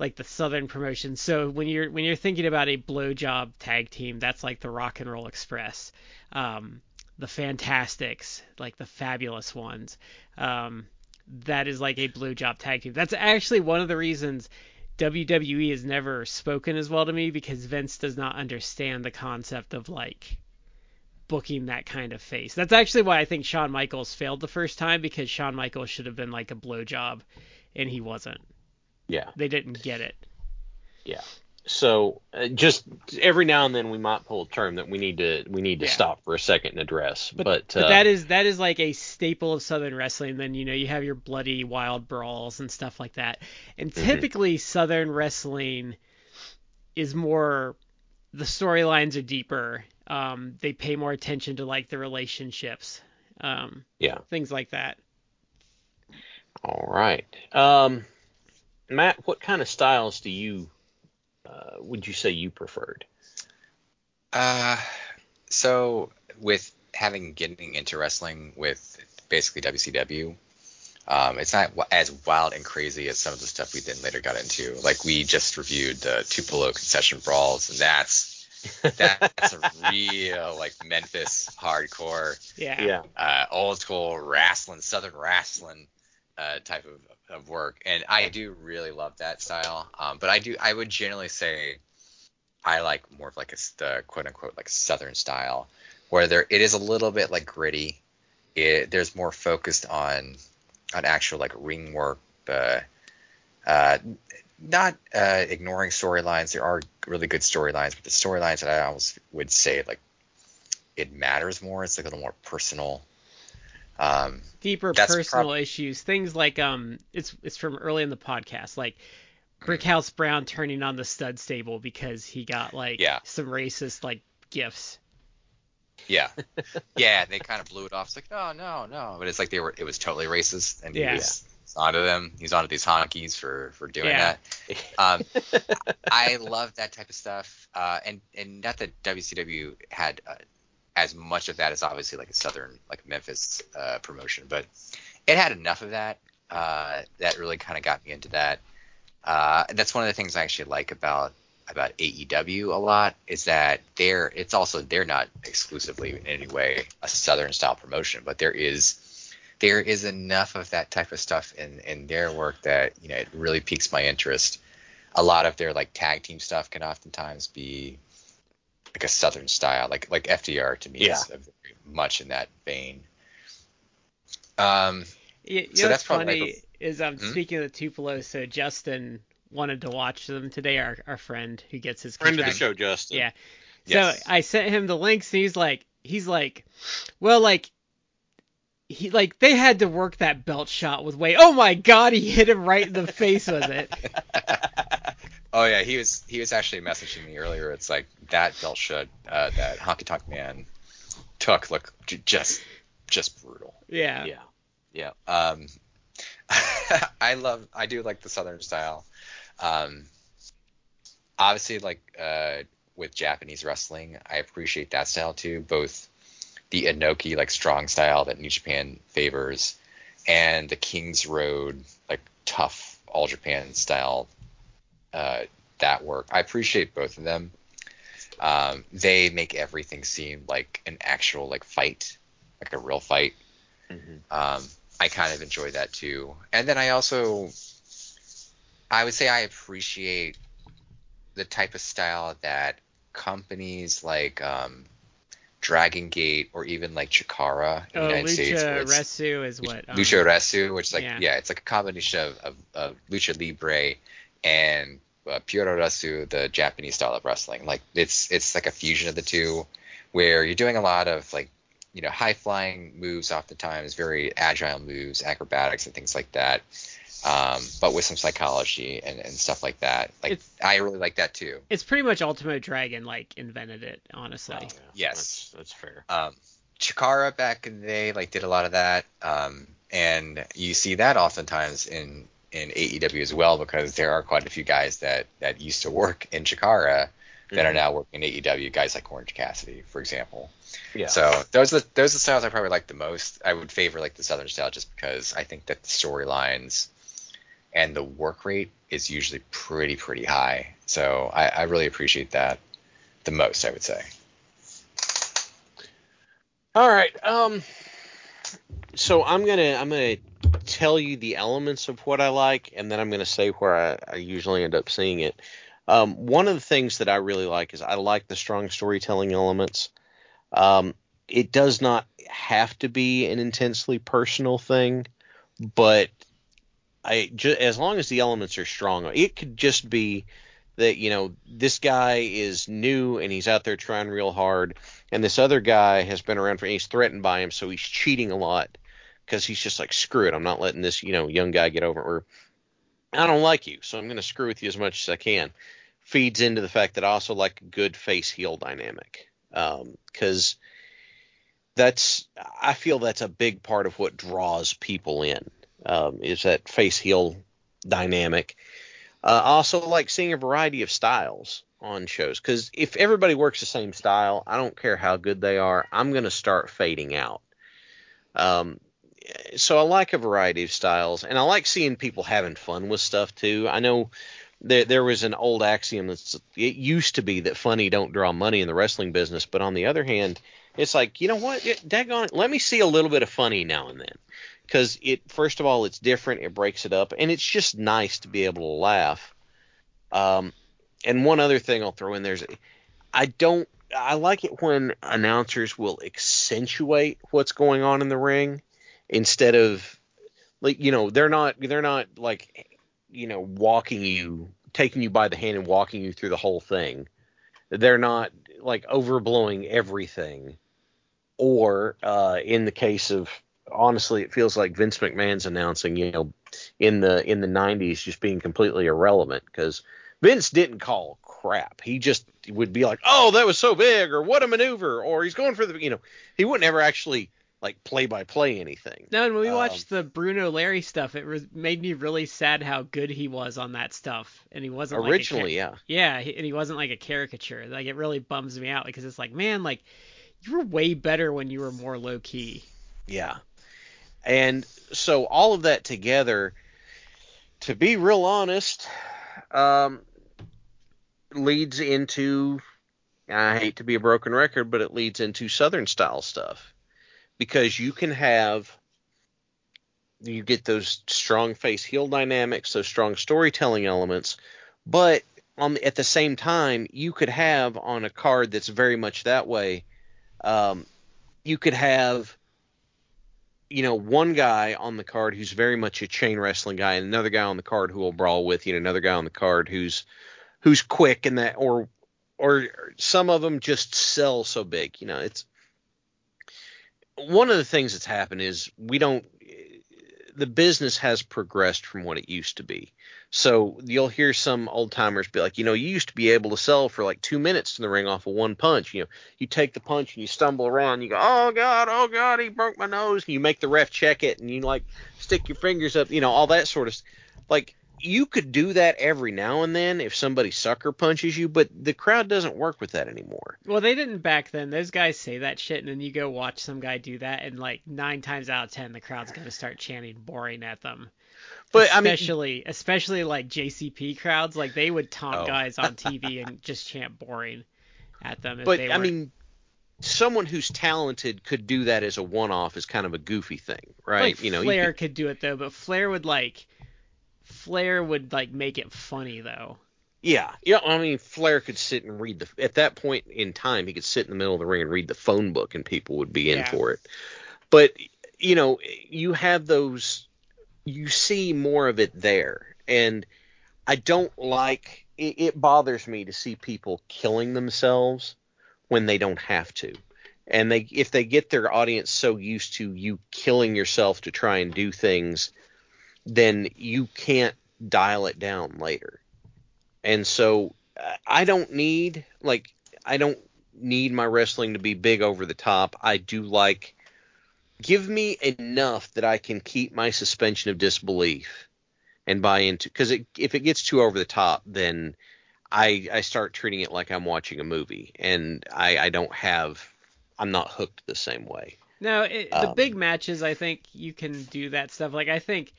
like the Southern promotion. So when you're when you're thinking about a blowjob tag team, that's like the Rock and Roll Express, um, the Fantastics, like the fabulous ones. Um, that is like a blue job tag team. That's actually one of the reasons WWE has never spoken as well to me because Vince does not understand the concept of like booking that kind of face. That's actually why I think Shawn Michaels failed the first time because Shawn Michaels should have been like a blowjob and he wasn't. Yeah. They didn't get it. Yeah. So uh, just every now and then we might pull a term that we need to we need to Yeah. stop for a second and address. But, But, uh, that is that is like a staple of Southern wrestling. Then you know you have your bloody wild brawls and stuff like that. And Mhm. typically Southern wrestling is more the storylines are deeper. Um, they pay more attention to like the relationships, um, yeah. things like that. All right. Um, Matt, what kind of styles do you uh, would you say you preferred? Uh, so with having getting into wrestling with basically WCW, um, it's not as wild and crazy as some of the stuff we then later got into. Like we just reviewed the Tupelo concession brawls, and that's that's a real like Memphis hardcore, Yeah. Yeah. uh, old school wrestling, Southern wrestling uh, type of, of work, and I do really love that style. Um, but I do, I would generally say I like more of like a the quote unquote like Southern style, where there it is a little bit like gritty. It there's more focused on on actual like ring work. Uh, uh, not uh, ignoring storylines. There are really good storylines, but the storylines that I almost would say like it matters more. It's like a little more personal. Um, Deeper personal prob- issues, things like um, it's it's from early in the podcast, like Brickhouse Brown turning on the stud stable because he got like Yeah. some racist like gifts. yeah, *laughs* yeah, they kind of blew it off. It's like no, no, no, but it's like they were. It was totally racist, and Yeah. he was onto them. He's onto these honkies for for doing Yeah. that. Um, *laughs* I love that type of stuff, uh, and and not that WCW had uh, as much of that as obviously like a southern like Memphis uh, promotion, but it had enough of that uh, that really kind of got me into that. Uh, that's one of the things I actually like about about AEW a lot is that they're it's also they're not exclusively in any way a southern style promotion, but there is there is enough of that type of stuff in in their work that you know it really piques my interest. A lot of their like tag team stuff can oftentimes be like a southern style, like like FTR to me is very much in that vein. Um, You, you So know that's what's funny like is um Hmm? speaking of the Tupelo, so Justin wanted to watch them today. Our our friend who gets his Friend of the show, Justin. Yeah. Yes. So I sent him the links, and he's like, he's like, well, like. He like they had to work that belt shot with way. Oh my god, he hit him right in the face with it. *laughs* oh yeah, he was he was actually messaging me earlier. It's like that belt shot uh, that Honky Tonk Man took look j- just just brutal. Yeah. Yeah. Yeah. Um, *laughs* I love, I do like the Southern style. Um, obviously, like uh, with Japanese wrestling, I appreciate that style too. Both the Inoki like strong style that New Japan favors, and the King's Road like tough All Japan style uh, that work. I appreciate both of them. Um, they make everything seem like an actual like fight, like a real fight. Mhm. Um, I kind of enjoy that too. And then I also, I would say I appreciate the type of style that companies like um, Dragon Gate or even like Chikara in the Oh, United States. where Lucharesu is what. um, Lucha Resu, which is like yeah. yeah. it's like a combination of, of, of Lucha Libre and uh, Puroresu, the Japanese style of wrestling. Like it's it's like a fusion of the two, where you're doing a lot of like you know high flying moves oftentimes, very agile moves, acrobatics and things like that. um, but with some psychology and, and stuff like that. Like It's- I really like that too. It's pretty much Ultimate Dragon like invented it, honestly. Oh, yeah, Yes. that's, that's fair. Um, Chikara back in the day like did a lot of that, um, and you see that oftentimes in in AEW as well because there are quite a few guys that that used to work in Chikara that are Mhm. now working in AEW. Guys like Orange Cassidy, for example. Yeah. So those are those are the styles I probably like the most. I would favor like the Southern style just because I think that the storylines and the work rate is usually pretty pretty high. So I, I really appreciate that the most. I would say. All right. Um. So I'm gonna I'm gonna tell you the elements of what I like, and then I'm gonna say where I, I usually end up seeing it. Um, one of the things that I really like is I like the strong storytelling elements. Um, it does not have to be an intensely personal thing, but I as long as the elements are strong, it could just be that you know this guy is new and he's out there trying real hard and this other guy has been around for he's threatened by him so he's cheating a lot because he's just like screw it i'm not letting this you know young guy get over or i don't like you so i'm going to screw with you as much as i can feeds into the fact that i also like a good face heel dynamic because that's i feel that's a big part of what draws people in um, is that face heel dynamic uh, I also like seeing a variety of styles on shows because if everybody works the same style, I don't care how good they are, I'm going to start fading out. Um, so I like a variety of styles, and I like seeing people having fun with stuff too. I know there there was an old axiom that's it used to be that funny don't draw money in the wrestling business, but on the other hand, it's like you know what, daggone it, let me see a little bit of funny now and then. Because it first of all it's different it breaks it up and it's just nice to be able to laugh. Um, and one other thing i'll throw in there's i don't i like it when announcers will accentuate what's going on in the ring instead of like you know they're not they're not like you know walking you taking you by the hand and walking you through the whole thing. They're not like overblowing everything. Or uh, in the case of honestly, it feels like Vince McMahon's announcing, you know, in the in the '90s, just being completely irrelevant because Vince didn't call crap. He just would be like, "Oh, that was so big," or "What a maneuver," or "He's going for the," you know, he wouldn't ever actually like play by play anything. No, and when we Um, watched the Bruno Larry stuff, it was, made me really sad how good he was on that stuff, and he wasn't like a Originally, yeah, yeah, he, and he wasn't like a caricature. Like it really bums me out because it's like, man, like you were way better when you were more low key. yeah, and so all of that together, to be real honest, um, leads into I hate to be a broken record, but it leads into Southern style stuff because you can have you get those strong face heel dynamics, those strong storytelling elements, but on the, at the same time, you could have on a card that's very much that way. Um, you could have you know one guy on the card who's very much a chain wrestling guy, and another guy on the card who will brawl with you, and another guy on the card who's who's quick and that or or some of them just sell so big. You know, it's one of the things that's happened is we don't the business has progressed from what it used to be. So you'll hear some old timers be like, you know, you used to be able to sell for like two minutes in the ring off of one punch. You know, you take the punch and you stumble around, you go, oh god, oh god, he broke my nose. And you make the ref check it, and you like stick your fingers up, you know, all that sort of like you could do that every now and then if somebody sucker punches you, but the crowd doesn't work with that anymore. Well, they didn't back then. Those guys say that shit, and then you go watch some guy do that, and like nine times out of ten, the crowd's gonna start chanting boring at them. But I mean, especially, especially like JCP crowds, like they would taunt Oh. guys on *laughs* TV and just chant boring at them. If but I mean, someone who's talented could do that as a one-off, is kind of a goofy thing, right? like you know, Flair could- could do it though, but Flair would like, Flair would like make it funny though. Yeah, yeah. I mean, Flair could sit and read the. At that point in time, he could sit in the middle of the ring and read the phone book, and people would be in Yeah. for it. But you know, you have those. You see more of it there, and I don't like. It, it bothers me to see people killing themselves when they don't have to, and they if they get their audience so used to you killing yourself to try and do things then you can't dial it down later. And so uh, I don't need like I don't need my wrestling to be big over the top. I do like give me enough that I can keep my suspension of disbelief and buy into because if it gets too over the top, then I I start treating it like I'm watching a movie, and I I don't have I'm not hooked the same way. No, it, the Um, big matches, I think you can do that stuff. Like I think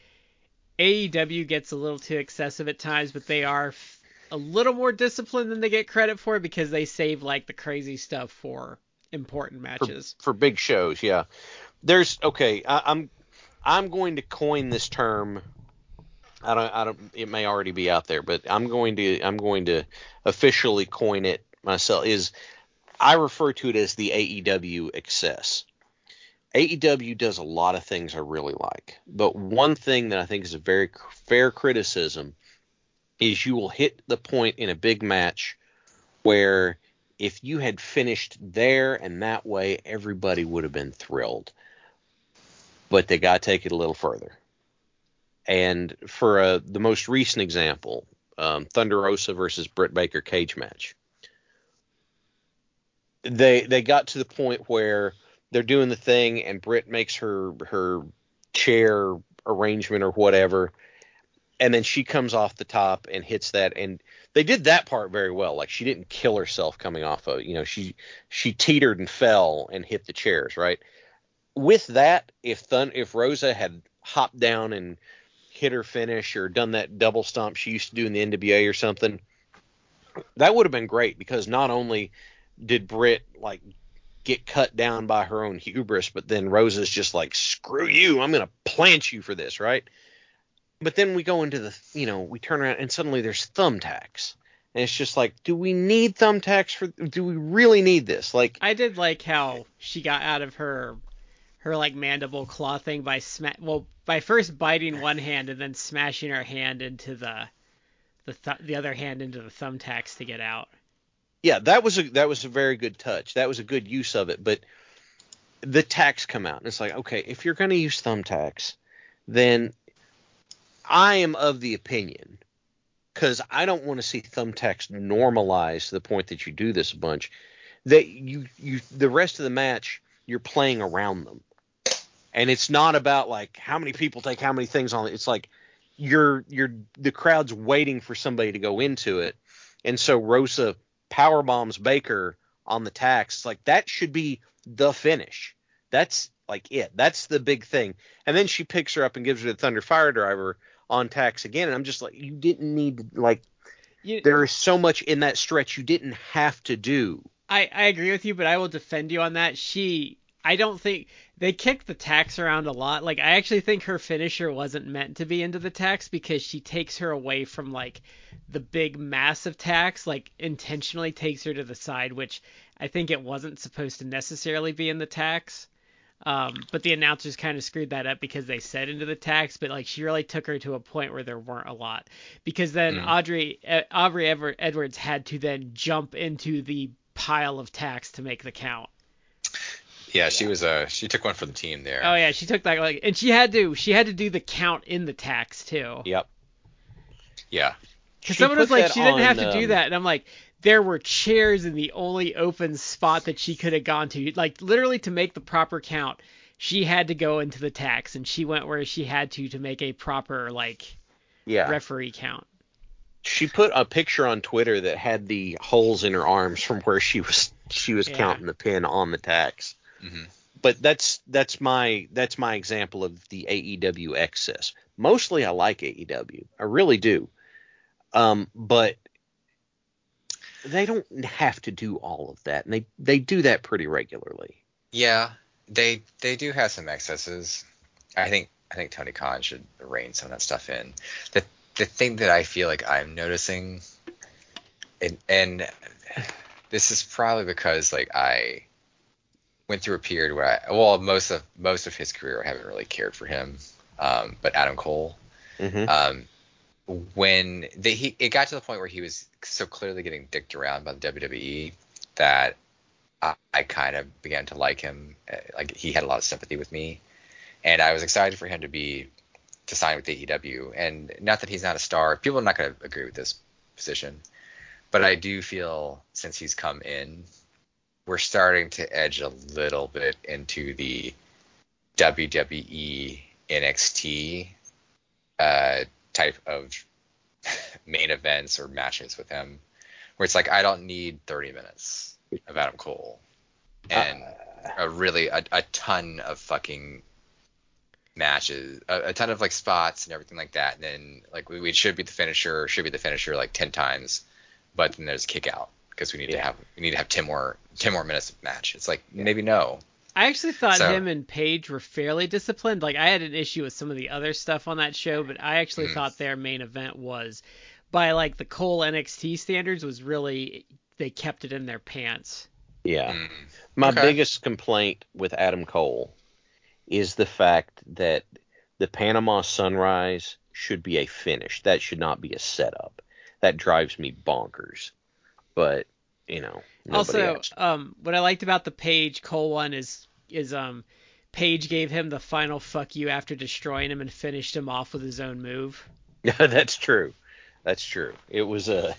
AEW gets a little too excessive at times, but they are f- a little more disciplined than they get credit for because they save like the crazy stuff for important matches. for big shows. Yeah, there's okay. I, I'm I'm going to coin this term. I don't. I don't. It may already be out there, but I'm going to. I'm going to officially coin it myself. Is I refer to it as the AEW excess. AEW does a lot of things I really like, but one thing that I think is a very fair criticism is you will hit the point in a big match where if you had finished there and that way, everybody would have been thrilled. But they got to take it a little further. And for uh, the most recent example, um, Thunder Rosa versus Britt Baker cage match, they they got to the point where they're doing the thing, and Britt makes her her chair arrangement or whatever, and then she comes off the top and hits that, and they did that part very well. Like she didn't kill herself coming off of, you know, she she teetered and fell and hit the chairs, right? With that, if Thun if Rosa had hopped down and hit her finish or done that double stomp she used to do in the NWA or something, that would have been great because not only did Britt like get cut down by her own hubris, but then Rosa's just like, screw you, I'm gonna plant you for this, right? But then we go into the, you know, we turn around and suddenly there's thumbtacks. And it's just like, do we need thumbtacks for? Do we really need this? Like, I did like how she got out of her her like mandible claw thing by sma- well by first biting one hand and then smashing her hand into the the th- the other hand into the thumbtacks to get out. Yeah, that was a that was a very good touch. That was a good use of it. But the tacks come out, and it's like, okay, if you're going to use thumbtacks, then I am of the opinion because I don't want to see thumbtacks normalized to the point that you do this a bunch. That you you the rest of the match you're playing around them, and it's not about like how many people take how many things on. It's like you're you're the crowd's waiting for somebody to go into it, and so Rosa power bombs Baker on the tax. Like that should be the finish. That's like it. That's the big thing. And then she picks her up and gives her the Thunder Fire Driver on tax again. And I'm just like, you didn't need like You, there is so much in that stretch you didn't have to do. I, I agree with you, but I will defend you on that. She, I don't think they kicked the tax around a lot. Like I actually think her finisher wasn't meant to be into the tax because she takes her away from like the big massive tax, like intentionally takes her to the side, which I think it wasn't supposed to necessarily be in the tax. Um, but the announcers kind of screwed that up because they said into the tax, but like she really took her to a point where there weren't a lot. Because then Mm. Audrey uh, Aubrey Ever- Edwards had to then jump into the pile of tax to make the count. Yeah, she was uh she took one for the team there. Oh yeah, she took that like, and she had to she had to do the count in the tax too. Yep. Yeah. Because someone was like, that she didn't have on, to do um, that, and I'm like, there were chairs in the only open spot that she could have gone to. Like literally to make the proper count, she had to go into the tax, and she went where she had to to make a proper like Yeah. referee count. she put a picture on Twitter that had the holes in her arms from where she was she was Yeah. counting the pin on the tax. Mhm. But that's that's my that's my example of the AEW excess. Mostly I like AEW. I really do. Um but they don't have to do all of that and they they do that pretty regularly. Yeah, they they do have some excesses. I think I think Tony Khan should rein some of that stuff in. The the thing that I feel like I'm noticing, and and this is probably because like I went through a period where I well most of most of his career I haven't really cared for him. Um, but Adam Cole, Mhm. um, when they, he it got to the point where he was so clearly getting dicked around by the WWE that I, I kind of began to like him. Uh, Like he had a lot of sympathy with me, and I was excited for him to be to sign with AEW. And not that he's not a star. People are not going to agree with this position, but I do feel since he's come in, we're starting to edge a little bit into the WWE NXT uh, type of *laughs* main events or matches with him, where it's like I don't need 30 minutes of Adam Cole and a really a, a ton of fucking matches, a, a ton of like spots and everything like that. And then like we, we should be the finisher, should be the finisher like 10 times, but then there's kick out because we need to have we need to have 10 more 10 more minutes of match. It's like maybe no. I actually thought So- him and Page were fairly disciplined. Like I had an issue with some of the other stuff on that show, but I actually Mm. thought their main event was by like the Cole NXT standards was really they kept it in their pants. Yeah. Mm. My Okay. biggest complaint with Adam Cole is the fact that the Panama Sunrise should be a finish. That should not be a setup. That drives me bonkers. But you know, also, asked. um, what I liked about the Page Cole one is is um Page gave him the final fuck you after destroying him and finished him off with his own move. Yeah, *laughs* that's true. That's true. It was a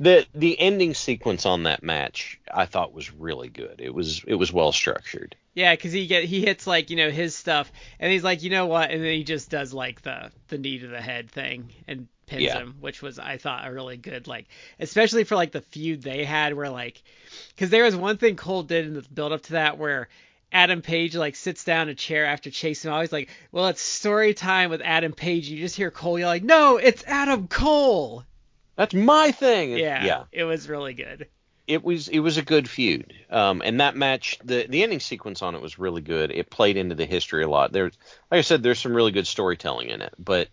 the the ending sequence on that match I thought was really good. It was it was well structured. Yeah, because he get he hits like you know his stuff, and he's like, you know what, and then he just does like the the knee to the head thing and pins Yeah. him, which was I thought a really good like, especially for like the feud they had where like, because there was one thing Cole did in the build up to that where. Adam Page like sits down in a chair after chasing him. Always like, well, it's story time with Adam Page. You just hear Cole yell like, "No, it's Adam Cole!" That's my thing. Yeah, Yeah. it was really good. it was it was a good feud. Um, and that match, the the ending sequence on it was really good. It played into the history a lot. There's, like I said, there's some really good storytelling in it, but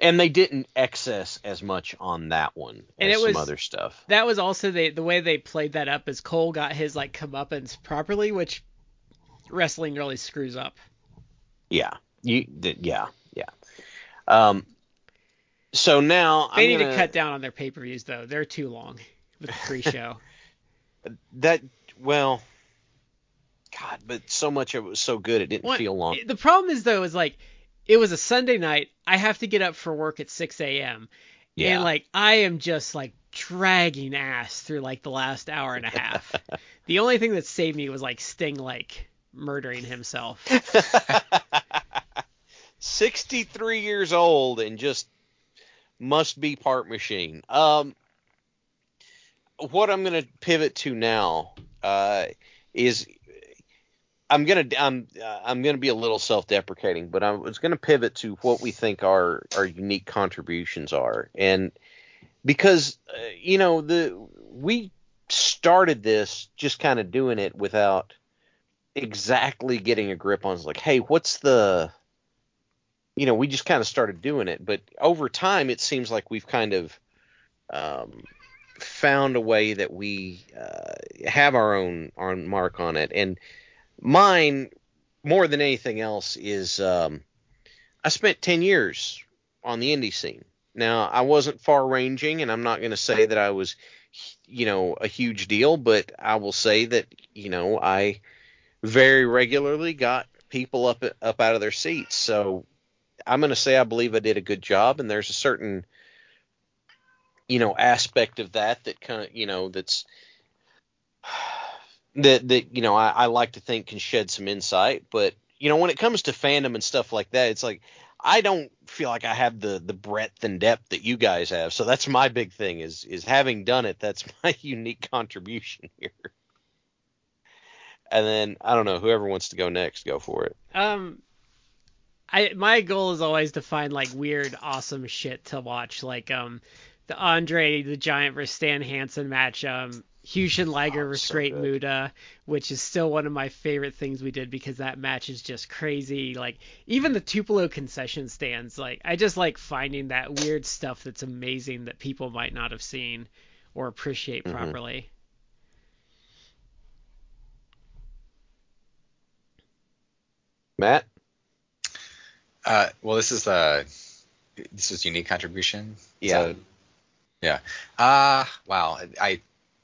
and they didn't excess as much on that one And as it was- some other stuff. that was also the the way they played that up is Cole got his like comeuppance properly, which wrestling really screws up. Yeah, you, yeah, yeah. Um, so now They I'm need gonna, to cut down on their pay per views though; they're too long with the pre-show. *laughs* that. Well, God, but so much of it was so good it didn't feel long. The problem is though is like it was a Sunday night. I have to get up for work at 6 a.m. Yeah. and like I am just like dragging ass through like the last hour and a half. *laughs* the only thing that saved me was like Sting like murdering himself. *laughs* 63 years old and just must be part machine. Um, what I'm going to pivot to now uh, is I'm going to I'm uh, I'm to be a little self-deprecating, but I was going to pivot to what we think our our unique contributions are, and because uh, you know the we started this just kind of doing it without exactly getting a grip on it's like hey what's the you know we just kind of started doing it but over time it seems like we've kind of um, found a way that we uh, have our own our mark on it. And mine more than anything else is um, i spent 10 years on the indie scene. Now i wasn't far ranging and i'm not going to say that i was you know a huge deal but i will say that you know i very regularly got people up up out of their seats. So i'm going to say i believe i did a good job and there's a certain you know aspect of that that kind of you know that's *sighs* that that you know I, I like to think can shed some insight. But you know when it comes to fandom and stuff like that it's like i don't feel like i have the the breadth and depth that you guys have. So that's my big thing is is having done it that's *laughs* my unique contribution here. And then i don't know whoever wants to go next go for it. Um, I my goal is always to find like weird, awesome shit to watch, like um, the Andre the Giant versus Stan Hansen match, um, Jushin *laughs* Liger Oh, versus so Great good. Muta, which is still one of my favorite things we did because that match is just crazy. Like even the Tupelo concession stands, like I just like finding that weird stuff that's amazing that people might not have seen or appreciate Mhm. properly. matt Uh, well, this is uh, this is unique contribution. Yeah. that- yeah. Uh wow. I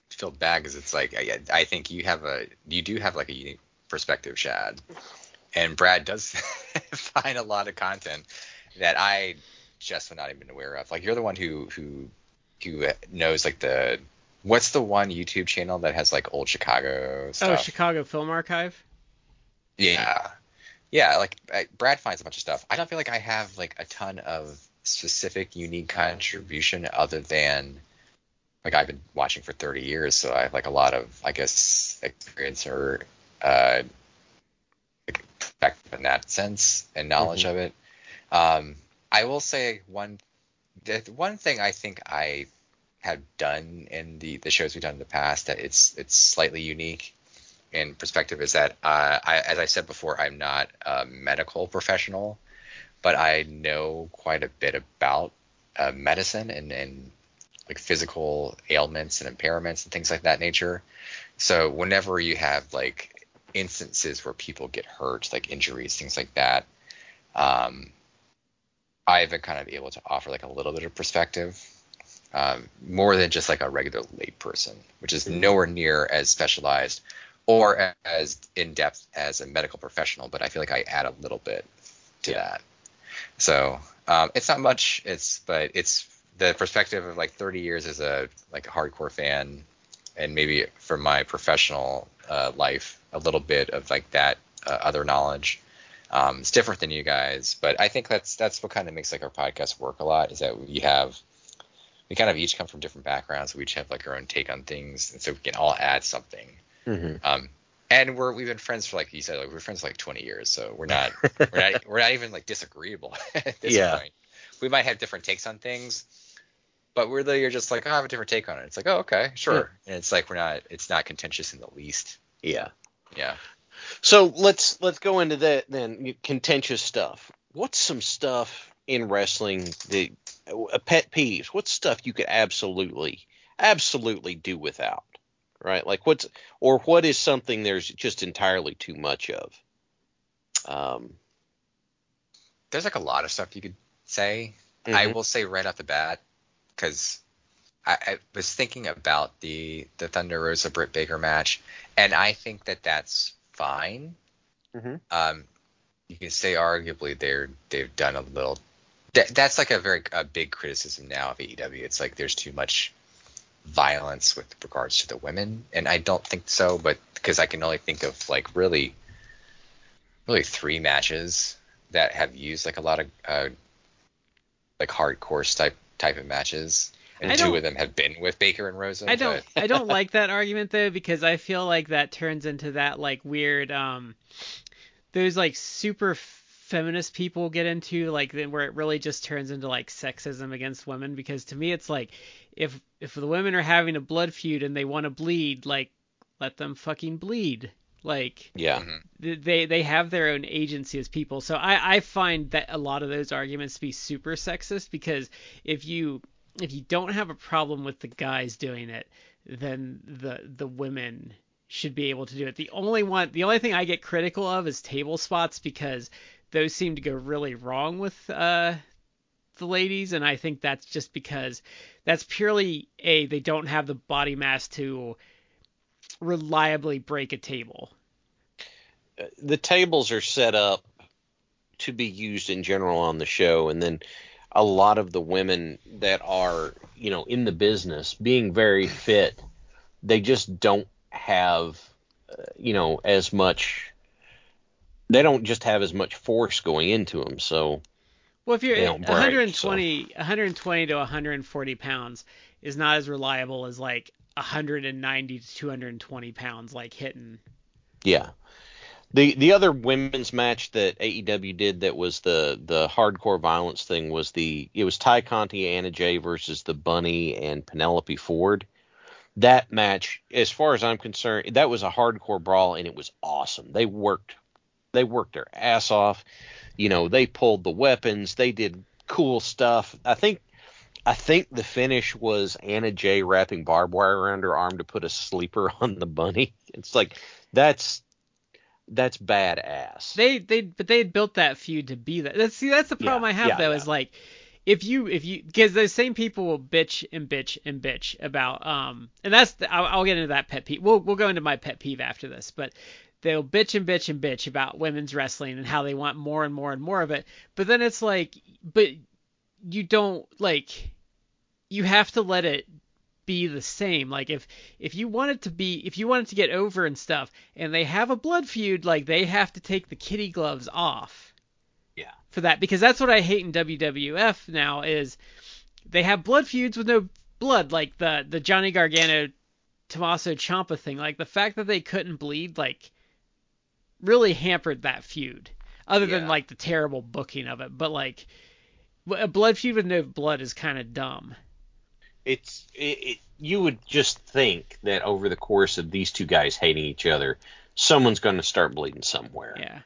feel bad because it's like I, I think you have a you do have like a unique perspective, Shad. and Brad does *laughs* find a lot of content that I just would not even aware of. Like you're the one who who who knows like the what's the one YouTube channel that has like old Chicago stuff? Oh, Chicago Film Archive. Yeah, yeah. Like I, Brad finds a bunch of stuff. I don't feel like I have like a ton of specific unique contribution other than like I've been watching for 30 years, so I have like a lot of I guess experience or uh perspective in that sense and knowledge Mhm. of it. Um, I will say one the one thing I think I have done in the the shows we've done in the past that it's it's slightly unique in perspective is that uh, I, as I said before, I'm not a medical professional, but I know quite a bit about uh, medicine and, and like physical ailments and impairments and things like that nature. So whenever you have like instances where people get hurt, like injuries, things like that, um, I've been kind of able to offer like a little bit of perspective, um, more than just like a regular layperson, which is nowhere near as specialized or as in depth as a medical professional. But I feel like I add a little bit to Yeah. that. So um, it's not much. It's but it's the perspective of like 30 years as a like a hardcore fan, and maybe for my professional uh, life, a little bit of like that uh, other knowledge. Um, it's different than you guys, but I think that's that's what kind of makes like our podcast work a lot. Is that we have we kind of each come from different backgrounds. We each have like our own take on things, and so we can all add something. Mm-hmm. Um, and we're we've been friends for like you said, like we're friends for like 20 years, so we're not we're not *laughs* we're not even like disagreeable *laughs* at this Yeah. point. We might have different takes on things, but we're the you're just like oh, I have a different take on it. It's like oh okay sure, and it's like we're not it's not contentious in the least. Yeah. Yeah. So let's let's go into that then. Contentious stuff. What's some stuff in wrestling that uh, pet peeves? What's stuff you could absolutely absolutely do without? Right? Like what's or what is something there's just entirely too much of? Um. There's like a lot of stuff you could say. I mhm. will say right off the bat because I, I was thinking about the the Thunder Rosa Britt Baker match, and I think that that's fine. Mhm. Um, you can say arguably they're they've done a little. That, that's like a very a big criticism now of AEW. It's like there's too much violence with regards to the women, and I don't think so. But because I can only think of like really, really three matches that have used like a lot of uh, like hardcore type type of matches, and I two of them have been with Baker and Rosa. I don't I don't *laughs* like that argument though because I feel like that turns into that like weird um those like super feminist people get into like then where it really just turns into like sexism against women because to me it's like if if the women are having a blood feud and they want to bleed like let them fucking bleed like Yeah. Mhm. they they have their own agency as people. So I I find that a lot of those arguments to be super sexist because if you if you don't have a problem with the guys doing it, then the the women should be able to do it. The only one the only thing I get critical of is table spots because those seem to go really wrong with uh the ladies and I think that's just because that's purely a they don't have the body mass to reliably break a table. the tables are set up to be used in general on the show and then a lot of the women that are you know in the business being very fit they just don't have uh, you know as much they don't just have as much force going into them so Well, if you're break, 120, 120 to 140 pounds is not as reliable as like 190 to 220 pounds, like hitting. yeah the the other women's match that AEW did that was the the hardcore violence thing was the it was Tay Conti Anna Jay versus the Bunny and Penelope Ford. That match, as far as I'm concerned, that was a hardcore brawl and it was awesome. They worked they worked their ass off. You know, they pulled the weapons, they did cool stuff. I think I think the finish was Anna Jay wrapping barbed wire around her arm to put a sleeper *laughs* on the bunny. It's like that's that's badass. They they but they had built that feud to be that. That's, see, that's the problem Yeah, I have yeah, though yeah. is like if you if you because those same people will bitch and bitch and bitch about um and that's the, I'll, I'll get into that pet peeve. We'll we'll go into my pet peeve after this, but they'll bitch and bitch and bitch about women's wrestling and how they want more and more and more of it. But then it's like, but you don't like, you have to let it be the same. Like if if you want it to be if you want it to get over and stuff, and they have a blood feud, like they have to take the kitty gloves off. Yeah. For that, because that's what I hate in WWF now is they have blood feuds with no blood, like the the Johnny Gargano Tommaso Ciampa thing. Like the fact that they couldn't bleed, like really hampered that feud. Other than like the terrible booking of it, but like a blood feud with no blood is kind of dumb. It's it, it, you would just think that over the course of these two guys hating each other, someone's going to start bleeding somewhere. Yeah.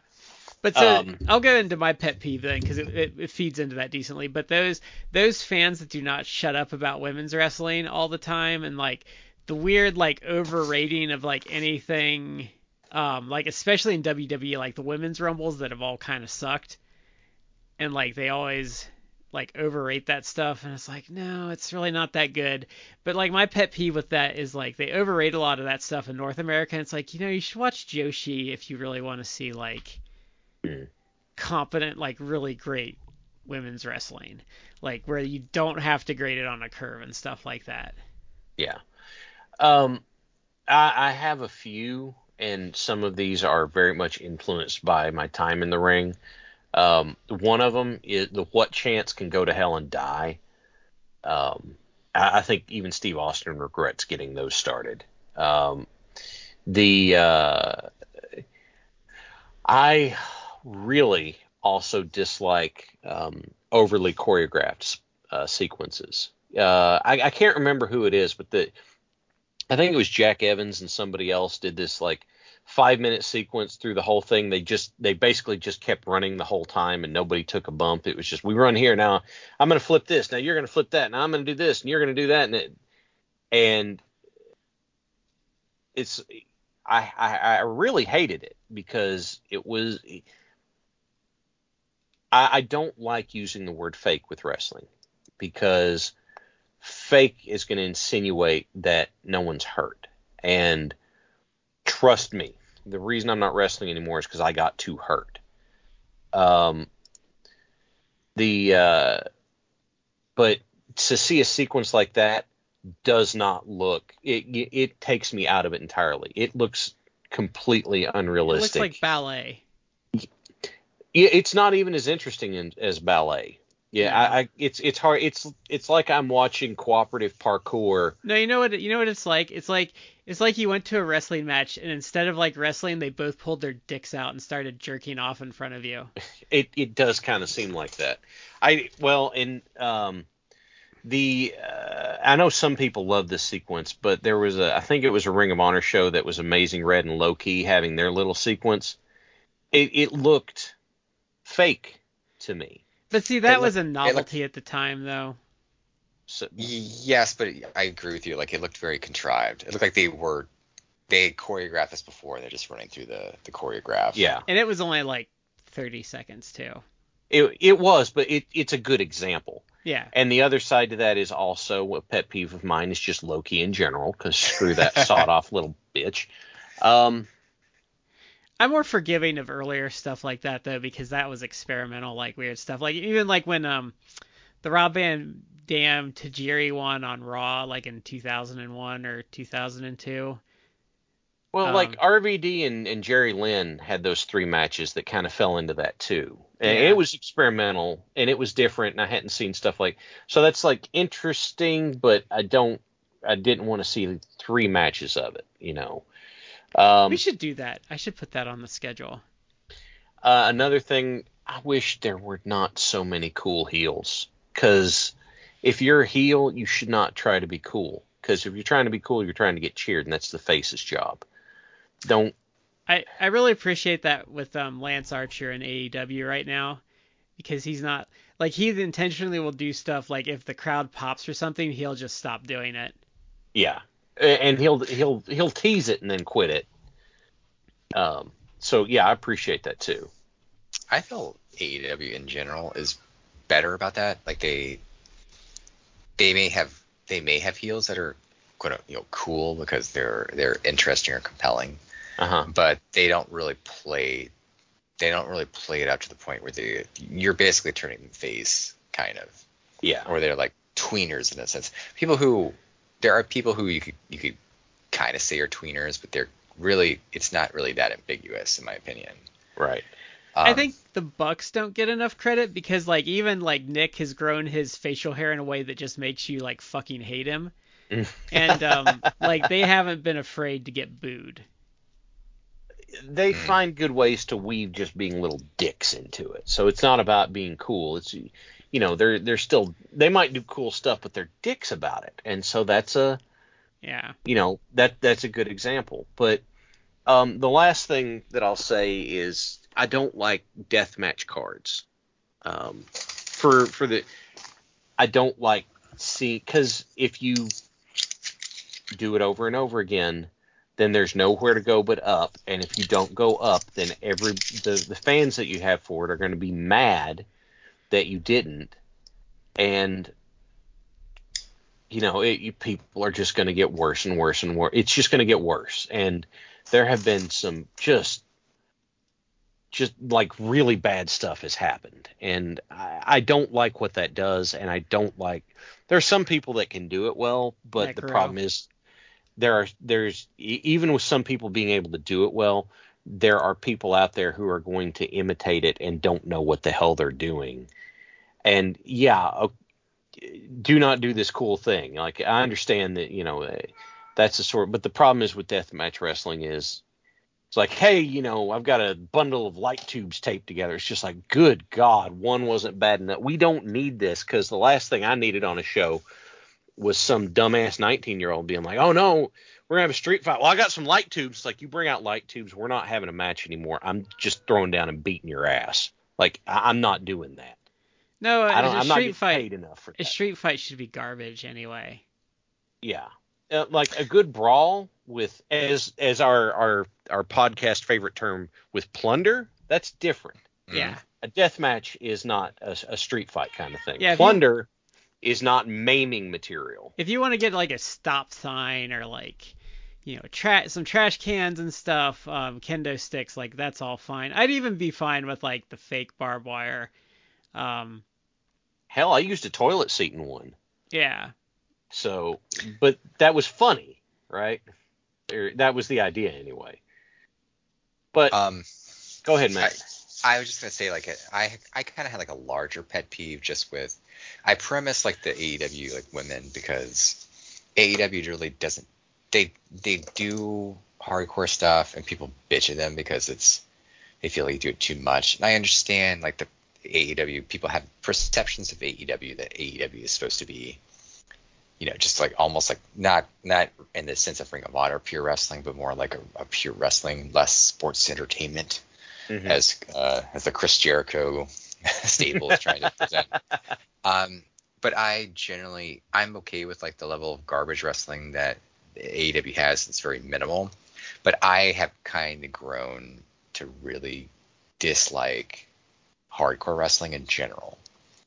But so Um, I'll go into my pet peeve then because it, it, it feeds into that decently. But those those fans that do not shut up about women's wrestling all the time and like the weird like overrating of like anything, um, like especially in WWE like the women's rumbles that have all kind of sucked, and like they always like overrate that stuff. And it's like no it's really not that good. But like my pet peeve with that is like they overrate a lot of that stuff in north america. And it's like you know you should watch joshi if you really want to see like competent like really great women's wrestling. Like where you don't have to grade it on a curve and stuff like that. Yeah. Um, I, I have a few, and some of these are very much influenced by my time in the ring. Um, one of them is the what chance can go to hell and die. Um, I, I think even Steve Austin regrets getting those started. Um, the uh, I really also dislike um, overly choreographed uh, sequences. Uh, I, I can't remember who it is, but the I think it was Jack Evans and somebody else did this like five minute sequence through the whole thing. They just they basically just kept running the whole time and nobody took a bump. It was just we run here now. I'm gonna flip this. Now you're gonna flip that. Now I'm gonna do this and you're gonna do that and it, and it's I, I I really hated it because it was I, I don't like using the word fake with wrestling because fake is going to insinuate that no one's hurt. And trust me, the reason I'm not wrestling anymore is because I got too hurt. Um, the uh, but to see a sequence like that does not look it. It takes me out of it entirely. It looks completely it unrealistic. looks like ballet Yeah, it's not even as interesting in, as ballet. Yeah, I, I it's it's hard. It's it's like I'm watching cooperative parkour. no you know what you know what it's like it's like it's like you went to a wrestling match and instead of like wrestling they both pulled their dicks out and started jerking off in front of you *laughs* It it does kind of seem like that. I well, in um, the uh, I know some people love this sequence, but there was a I think it was a Ring of Honor show that was Amazing Red and Low Ki having their little sequence. It it looked fake to me. But see that looked- was a looked- novelty at the time though So, Yes, but I agree with you. Like it looked very contrived. It looked like they were they choreographed this before. And they're just running through the the choreograph. yeah, and it was only like 30 seconds too it it was, but it it's a good example. yeah And the other side to that is also a pet peeve of mine is just Low Ki in general, because screw that *laughs* sawed off little bitch. Um, I'm more forgiving of earlier stuff like that though because that was experimental like weird stuff like even like when um the Rob Van Dam Tajiri one on Raw like in 2001 or 2002 well, Um, like RVD and, and Jerry Lynn had those three matches that kind of fell into that too. And Yeah. it was experimental and it was different, and I hadn't seen stuff like so. That's like interesting, but I don't, I didn't want to see three matches of it, you know. Um, we should do that I should put that on the schedule Uh, another thing, I wish there were not so many cool heels. Because if you're a heel, you should not try to be cool. Because if you're trying to be cool, you're trying to get cheered, and that's the face's job. Don't. I I really appreciate that with um Lance Archer in AEW right now because he's not like he intentionally will do stuff like if the crowd pops or something he'll just stop doing it Yeah, and he'll he'll he'll tease it and then quit it. Um. So yeah, I appreciate that too. I feel AEW in general is better about that. Like they they may have they may have heels that are quote you know cool because they're they're interesting or compelling. Uh huh. but they don't really play. They don't really play it out to the point where they you're basically turning them face, kind of, Yeah. or they're like tweeners in a sense. People who there are people who you could you could kind of say are tweeners, but they're really it's not really that ambiguous in my opinion. Right. I Um, think the Bucks don't get enough credit because like even like Nick has grown his facial hair in a way that just makes you like fucking hate him. *laughs* and um like they haven't been afraid to get booed. they Mm. find good ways to weave just being little dicks into it. So it's not about being cool. It's you know, they're they're still they might do cool stuff, but they're dicks about it. And so that's a Yeah. you know, that that's a good example. But um the last thing that I'll say is I don't like deathmatch cards. Um for for the I don't like see cuz if you do it over and over again, then there's nowhere to go but up. And if you don't go up, then every the, the fans that you have for it are going to be mad that you didn't. And you know, it, you, people are just going to get worse and worse and worse. It's just going to get worse. And there have been some just just like really bad stuff has happened and I, I don't like what that does and i don't like there are some people that can do it well but the problem is there are there's even with some people being able to do it well there are people out there who are going to imitate it and don't know what the hell they're doing and yeah o- do not do this cool thing like i understand that you know eh, that's the sort but the problem is with deathmatch wrestling is it's like hey you know i've got a bundle of light tubes taped together it's just like good god one wasn't bad enough we don't need this because the last thing i needed on a show was some dumbass 19 year old being like, oh no, we're gonna have a street fight. Well, I got some light tubes. It's like you bring out light tubes, we're not having a match anymore. I'm just throwing down and beating your ass. Like I- I'm not doing that. No, I don't. a I'm not street getting fight. paid enough for A that. street fight should be garbage anyway. yeah, uh, like a good brawl with as as our our our podcast favorite term with plunder. That's different. Yeah. A death match is not a, a street fight kind of thing. Yeah, if you- plunder is not maiming material. If you want to get like a stop sign or like you know, tra- some trash cans and stuff, um, kendo sticks, like that's all fine. I'd even be fine with like the fake barbed wire. Um, Hell, I used a toilet seat in one. yeah. So, but that was funny, right? Or that was the idea anyway. But Um, go ahead, Matt. I was just gonna say like I I kind of had like a larger pet peeve just with I premise like the AEW like women because AEW really doesn't they they do hardcore stuff and people bitch at them because it's they feel like they do it too much and I understand like the AEW people have perceptions of AEW that AEW is supposed to be you know just like almost like not not in the sense of Ring of Honor pure wrestling but more like a, a pure wrestling less sports entertainment Mhm. as uh, as the Chris Jericho *laughs* stable is trying to present. *laughs* Um, but I generally I'm okay with like the level of garbage wrestling that AEW has. It's very minimal, but I have kind of grown to really dislike hardcore wrestling in general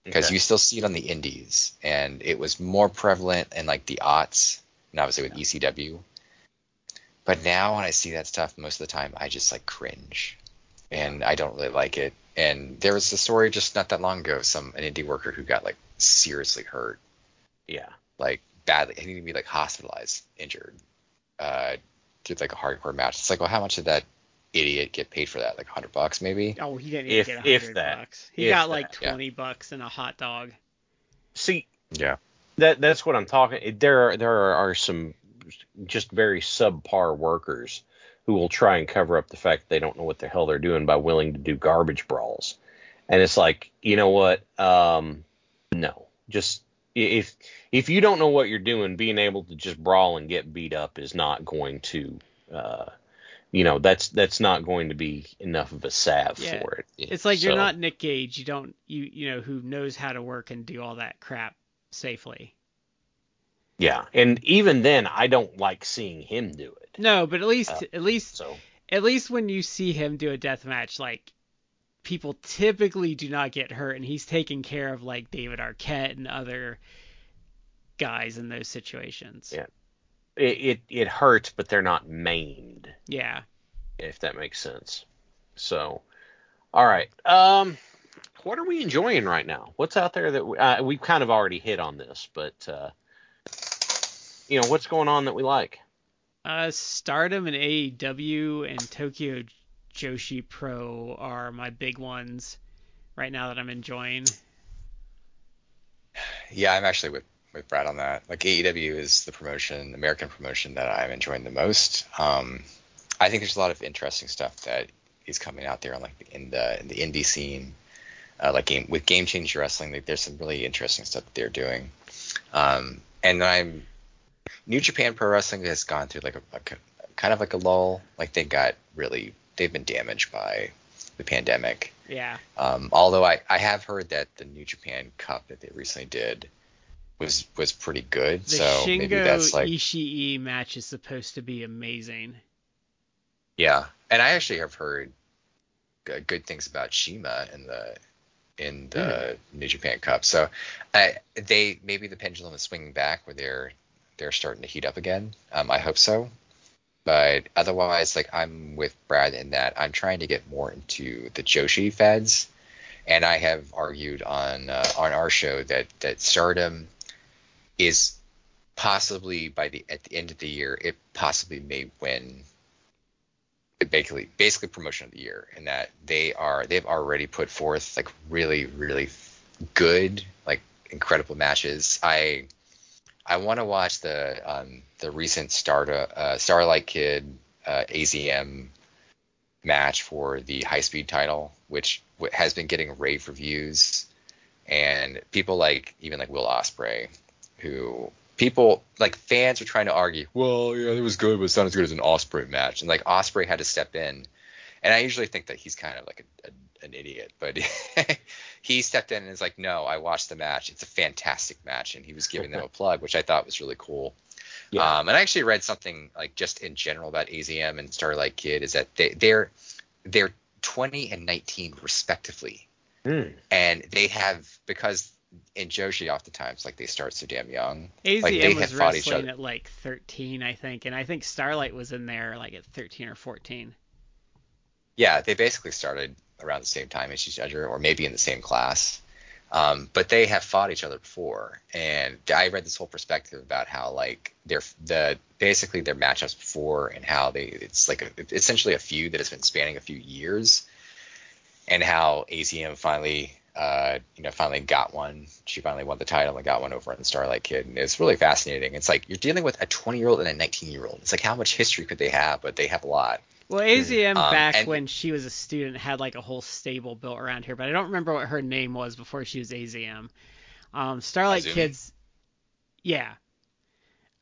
because Okay. you still see it on the indies, and it was more prevalent in like the aughts, and obviously with ECW. But now when I see that stuff, most of the time I just like cringe, and I don't really like it. And there was a story just not that long ago, some an indie worker who got like seriously hurt, yeah, like badly, he needed to be like hospitalized, injured, uh, did like a hardcore match. It's like, well, how much did that idiot get paid for that? Like hundred bucks maybe? Oh, he didn't If- get a if hundred that. bucks. He If got like that, yeah. twenty bucks and a hot dog. see Yeah. that that's what I'm talking. There are there are, are some just very subpar workers who will try and cover up the fact that they don't know what the hell they're doing by willing to do garbage brawls. And it's like, you know what? Um, no, just if if you don't know what you're doing, being able to just brawl and get beat up is not going to, uh, you know, that's that's not going to be enough of a salve Yeah. for it. It's like you're not Nick Gage. You don't you you know who knows how to work and do all that crap safely. Yeah, and even then, I don't like seeing him do it. No, but at least Uh, at least So at least when you see him do a death match, like people typically do not get hurt, and he's taking care of like David Arquette and other guys in those situations. Yeah. It, it it hurts, but they're not maimed. Yeah. if that makes sense. So, all right. Um, what are we enjoying right now? What's out there that we, uh, we've kind of already hit on this, but uh, you know, what's going on that we like? Uh, Stardom and AEW and Tokyo Joshi Pro are my big ones right now that I'm enjoying. *sighs* Yeah, I'm actually with with Brad on that. Like AEW is the promotion, American promotion that I'm enjoying the most. Um, I think there's a lot of interesting stuff that is coming out there on like in the in the indie scene, uh, like game with Game Changer Wrestling. Like, there's some really interesting stuff that they're doing. Um, and I'm New Japan Pro Wrestling has gone through like a, a kind of like a lull. Like they got really they've been damaged by the pandemic. Yeah. Um, although I, I have heard that the New Japan Cup that they recently did was was pretty good. The so Shingo maybe that's like Ishii match is supposed to be amazing. yeah. And I actually have heard g- good things about Shima in the in the New Japan Cup. So I, they maybe the pendulum is swinging back where they're they're starting to heat up again. Um, I hope so. But otherwise, like I'm with Brad in that I'm trying to get more into the Joshi feds, and I have argued on uh, on our show that that Stardom is possibly by the at the end of the year it possibly may win basically basically promotion of the year and that they are they've already put forth like really really good like incredible matches. I I want to watch the um, the recent Star uh, Starlight Kid uh, AZM match for the high speed title, which has been getting rave reviews, and people like even like Will Ospreay, who people like fans are trying to argue, well, yeah, it was good, but it's not as good as an Ospreay match, and like Ospreay had to step in, and I usually think that he's kind of like a, a an idiot, but *laughs* he stepped in and is like, no, I watched the match. It's a fantastic match, and he was giving them a *laughs* plug, which I thought was really cool. Yeah. Um, and I actually read something like just in general about AZM and Starlight Kid is that they, they're they're 20 and 19 respectively, Hmm. and they have because in Joshi oftentimes like they start so damn young. AZM like they was fought each other. at like 13, I think, and I think Starlight was in there like at 13 or 14. Yeah, they basically started around the same time as each other, or maybe in the same class. Um, but they have fought each other before, and I read this whole perspective about how like their the basically their matchups before and how they it's like a, essentially a feud that has been spanning a few years, and how AZM finally uh, you know finally got one. She finally won the title and got one over on Starlight Kid, and it's really fascinating. It's like you're dealing with a 20 year old and a 19 year old. It's like how much history could they have? But they have a lot. Well, AZM Um, back and- when she was a student had like a whole stable built around here, but I don't remember what her name was before she was AZM. Um, Starlight Azumi? Kids, yeah.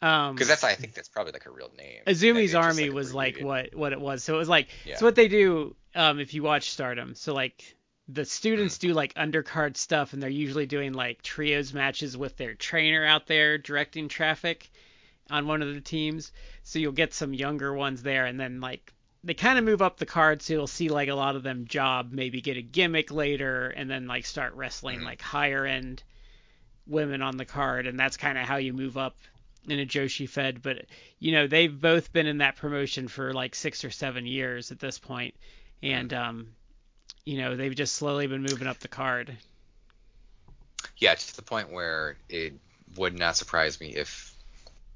Um, Because that's I think that's probably like her real name. Azumi's just, army a was like what what it was. So it was like Yeah. so what they do um if you watch Stardom. So like the students do like undercard stuff and they're usually doing like trios matches with their trainer out there directing traffic on one of the teams. So you'll get some younger ones there and then like they kind of move up the card so you'll see like a lot of them job maybe get a gimmick later and then like start wrestling Mhm. like higher end women on the card and that's kind of how you move up in a Joshi Fed, but you know they've both been in that promotion for like six or seven years at this point, and um, you know they've just slowly been moving up the card. Yeah, to the point where it would not surprise me if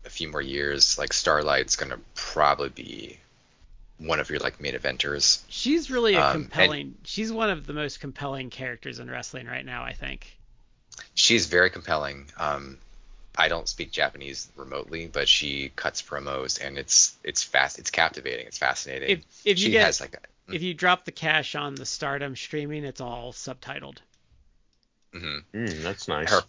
a few more years, like Starlight's gonna probably be one of your like main eventers. She's really a Um, compelling. She's one of the most compelling characters in wrestling right now, I think. She's very compelling. Um, I don't speak Japanese remotely, but she cuts promos and it's it's fast, it's captivating, it's fascinating. If if you she get has like a, if you drop the cash on the Stardom streaming, it's all subtitled. Mm-hmm. Mm, that's nice. her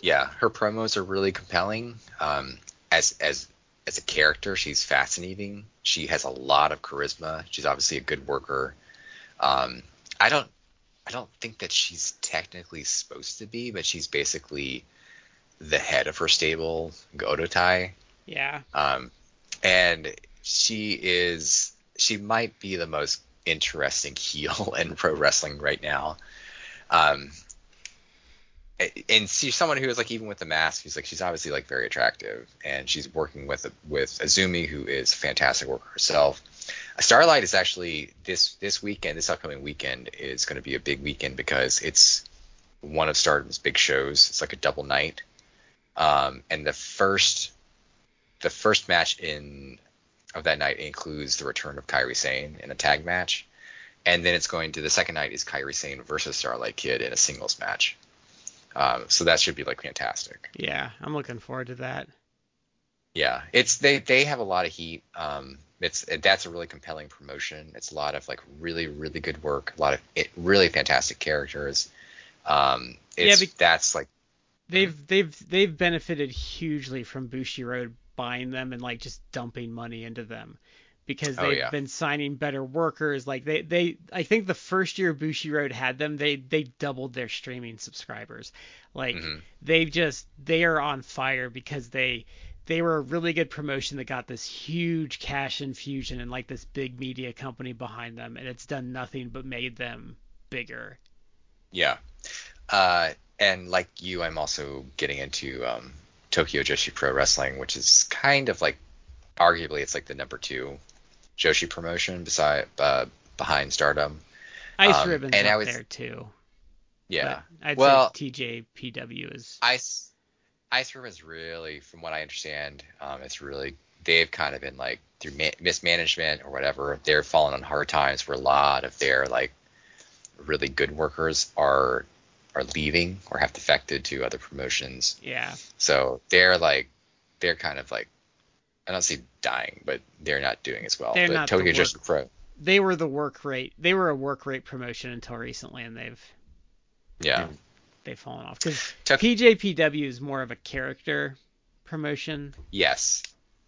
yeah her promos are really compelling um as as as a character she's fascinating she has a lot of charisma she's obviously a good worker um i don't i don't think that she's technically supposed to be but she's basically the head of her stable godotai Yeah. um and she is she might be the most interesting *laughs* heel in pro wrestling right now. Um and she's someone who is like even with the mask she's like she's obviously like very attractive. And she's working with with AZM who is a fantastic worker herself. Starlight is actually this this weekend, this upcoming weekend is going to be a big weekend because it's one of Stardom's big shows. It's like a double night, um, and the first the first match in of that night includes the return of Kairi Sane in a tag match, and then it's going to the second night is Kairi Sane versus Starlight Kid in a singles match. Um, so that should be like fantastic. Yeah, I'm looking forward to that. Yeah, it's they they have a lot of heat. Um, it's that's a really compelling promotion. It's a lot of like really really good work. A lot of it, really fantastic characters. Um, it's, yeah, that's like they've they've they've benefited hugely from Bushiroad buying them and like just dumping money into them because oh, they've oh, yeah. been signing better workers. Like they, they, I think the first year Bushiroad had them, they, they doubled their streaming subscribers. Like mm-hmm. they've just, they are on fire because they, they were a really good promotion that got this huge cash infusion and like this big media company behind them, and it's done nothing but made them bigger. Yeah. Uh, and like you, I'm also getting into um, Tokyo Joshi Pro Wrestling, which is kind of like, arguably, it's like the number two Joshi promotion beside uh, behind Stardom. Ice um, Ribbon's and up was, there too. Yeah. I'd well, say TJPW is. Ice Ice Ribbon is really, from what I understand, um, it's really they've kind of been like through ma- mismanagement or whatever. They're falling on hard times where a lot of their like really good workers are are leaving or have defected to other promotions. Yeah. So they're like they're kind of like I don't see dying, but they're not doing as well. They're but not Tokyo the work, just pro. They were the work rate. They were a work rate promotion until recently, and they've yeah they've fallen off because TJPW is more of a character promotion. Yes,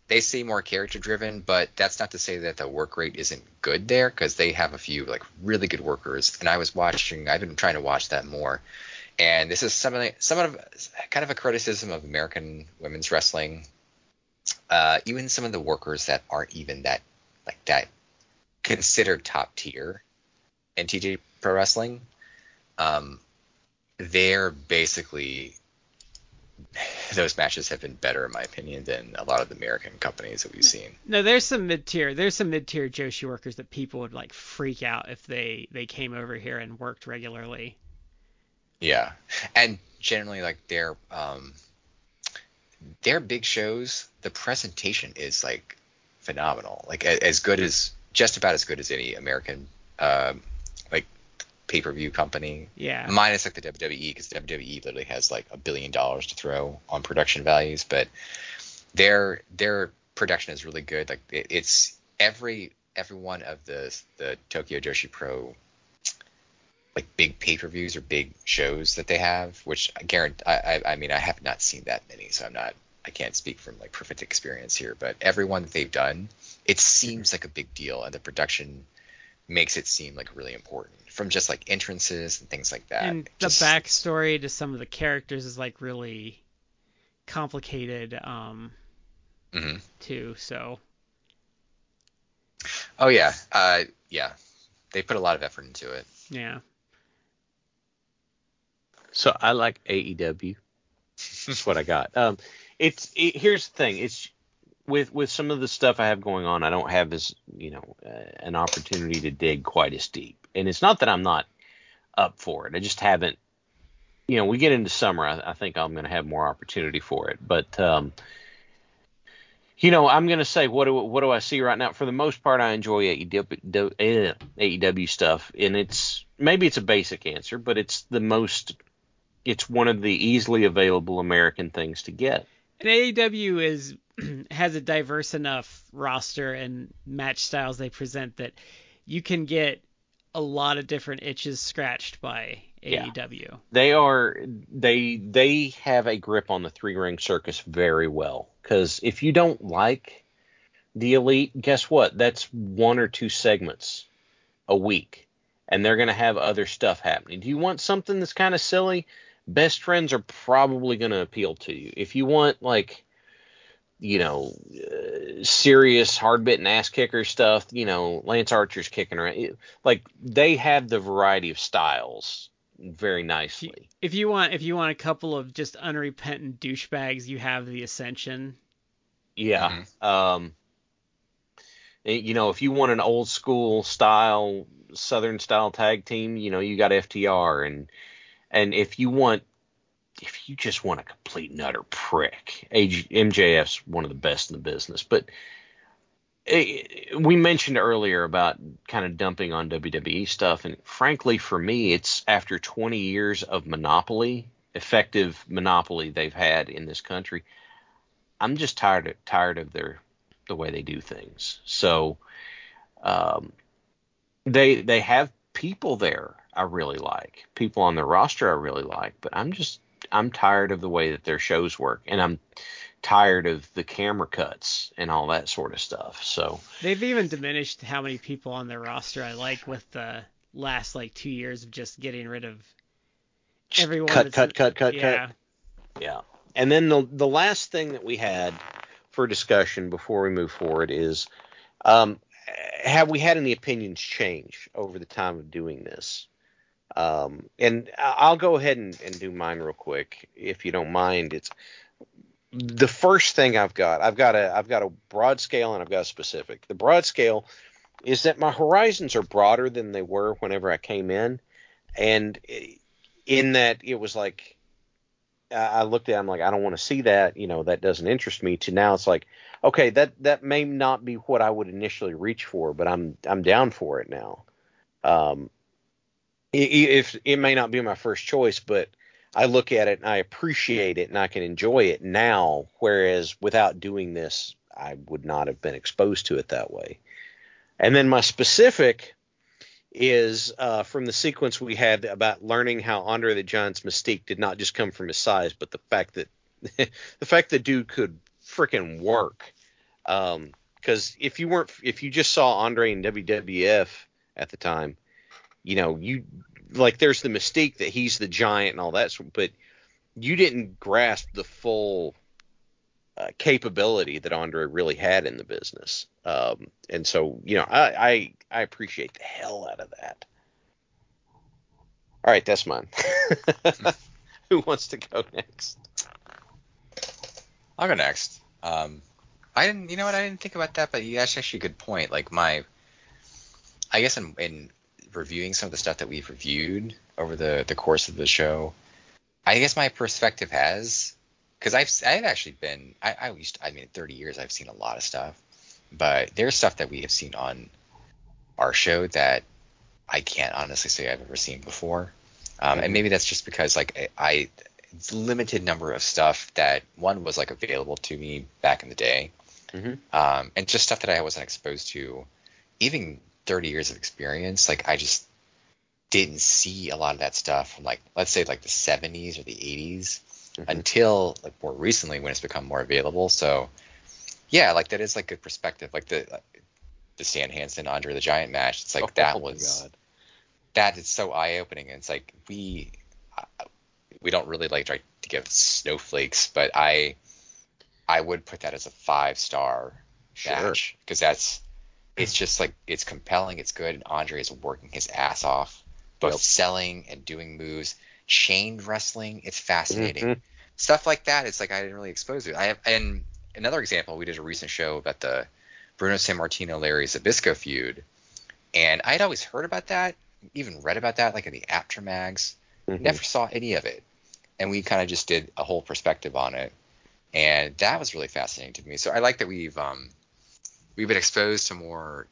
they seem more character driven, but that's not to say that the work rate isn't good there because they have a few like really good workers. And I was watching. I've been trying to watch that more. And this is something, some of kind of a criticism of American women's wrestling uh, even some of the workers that aren't even that like that considered top tier in TJ Pro Wrestling, um, they're basically those matches have been better in my opinion than a lot of the American companies that we've seen. No, there's some mid tier. There's some mid tier Joshi workers that people would like freak out if they they came over here and worked regularly. Yeah, and generally like they're um, their big shows, the presentation is like phenomenal. Like as good as just about as good as any American um, pay per view company. Yeah. Minus like the WWE because WWE literally has like a billion dollars to throw on production values, but their their production is really good. Like it, it's every every one of the the Tokyo Joshi Pro like big pay per views or big shows that they have, which I guarantee. I, I, I mean, I have not seen that many, so I'm not. I can't speak from like perfect experience here, but every one that they've done, it seems like a big deal, and the production makes it seem like really important from just like entrances and things like that. And just, the backstory to some of the characters is like really complicated um mm-hmm. too. So. Oh yeah, uh, yeah, they put a lot of effort into it. Yeah. So I like AEW. That's what I got. Um, it's it, here's the thing. It's with with some of the stuff I have going on, I don't have as you know uh, an opportunity to dig quite as deep. And it's not that I'm not up for it. I just haven't. You know, we get into summer. I, I think I'm going to have more opportunity for it. But um, you know, I'm going to say what do what do I see right now? For the most part, I enjoy AEW, AEW stuff, and it's maybe it's a basic answer, but it's the most it's one of the easily available American things to get. And AEW is *clears throat* has a diverse enough roster and match styles they present that you can get a lot of different itches scratched by AEW. Yeah. They are they they have a grip on the three ring circus very well because if you don't like the elite, guess what? That's one or two segments a week, and they're going to have other stuff happening. Do you want something that's kind of silly? best friends are probably going to appeal to you. If you want like you know uh, serious hard bitten ass kicker stuff, you know Lance Archer's kicking around. Like they have the variety of styles very nicely. If you want if you want a couple of just unrepentant douchebags, you have the Ascension. Yeah. Mm-hmm. Um Eh, You know, if you want an old school style, Southern style tag team, you know, you got FTR, and and if you want, if you just want a complete and utter prick, AG, MJF's one of the best in the business. But eh, we mentioned earlier about kind of dumping on WWE stuff, and frankly, for me, it's after 20 years of monopoly, effective monopoly they've had in this country. I'm just tired of, tired of their the way they do things. So um, they they have people there I really like, people on their roster I really like, but I'm just I'm tired of the way that their shows work, and I'm tired of the camera cuts and all that sort of stuff. So They've even diminished how many people on their roster I like with the last like two years of just getting rid of everyone. cut, cut, cut, cut, yeah. cut. Yeah. And then the the last thing that we had for discussion before we move forward is um, have we had any opinions change over the time of doing this? Um, and I'll go ahead and, and do mine real quick if you don't mind. It's the first thing I've got. I've got a I've got a broad scale and I've got a specific. The broad scale is that my horizons are broader than they were whenever I came in, and in that it was like I looked at it, I'm like, I don't want to see that, you know, that doesn't interest me. To now it's like, okay, that that may not be what I would initially reach for, but I'm I'm down for it now. Um, if it may not be my first choice, but I look at it and I appreciate it and I can enjoy it now, whereas without doing this, I would not have been exposed to it that way. And then my specific is uh, from the sequence we had about learning how Andre the Giant's mystique did not just come from his size, but the fact that *laughs* the fact that dude could freaking work. Because if you weren't, if you just saw Andre in WWF at the time, you know, you like there's the mystique that he's the giant and all that, but you didn't grasp the full uh, capability that Andre really had in the business. Um, and so, you know, I, I I appreciate the hell out of that. All right, that's mine. *laughs* Who wants to go next? I'll go next. Um, I didn't, you know what? I didn't think about that, but that's actually a good point. Like my, I guess in, in reviewing some of the stuff that we've reviewed over the the course of the show, I guess my perspective has, because I've I've actually been, I, I used, I mean, in 30 years I've seen a lot of stuff, but there's stuff that we have seen on our show that I can't honestly say I've ever seen before. Um, and Mhm. maybe that's just because like I, I it's limited number of stuff that one was like available to me back in the day, Mhm. um, and just stuff that I wasn't exposed to. Even 30 years of experience, like I just didn't see a lot of that stuff from like let's say like the 70s or the 80s Mhm. until like more recently when it's become more available. So yeah, like that is like good perspective. Like the the Stan Hansen Andre the Giant match, it's like that Oh my was God. that is so eye opening. And it's like we uh, we don't really like try to give snowflakes, but I I would put that as a five star Sure. match because that's it's just like it's compelling, it's good, and Andre is working his ass off, both Yep. selling and doing moves, chained wrestling. It's fascinating Mhm. stuff like that. It's like I didn't really expose to it. I have and another example. We did a recent show about the Bruno Sammartino Larry Zbyszko feud, and I had always heard about that, even read about that, like in the Apter mags. Mhm. Never saw any of it, and we kind of just did a whole perspective on it, and that was really fascinating to me. So I like that we've um we've been exposed to more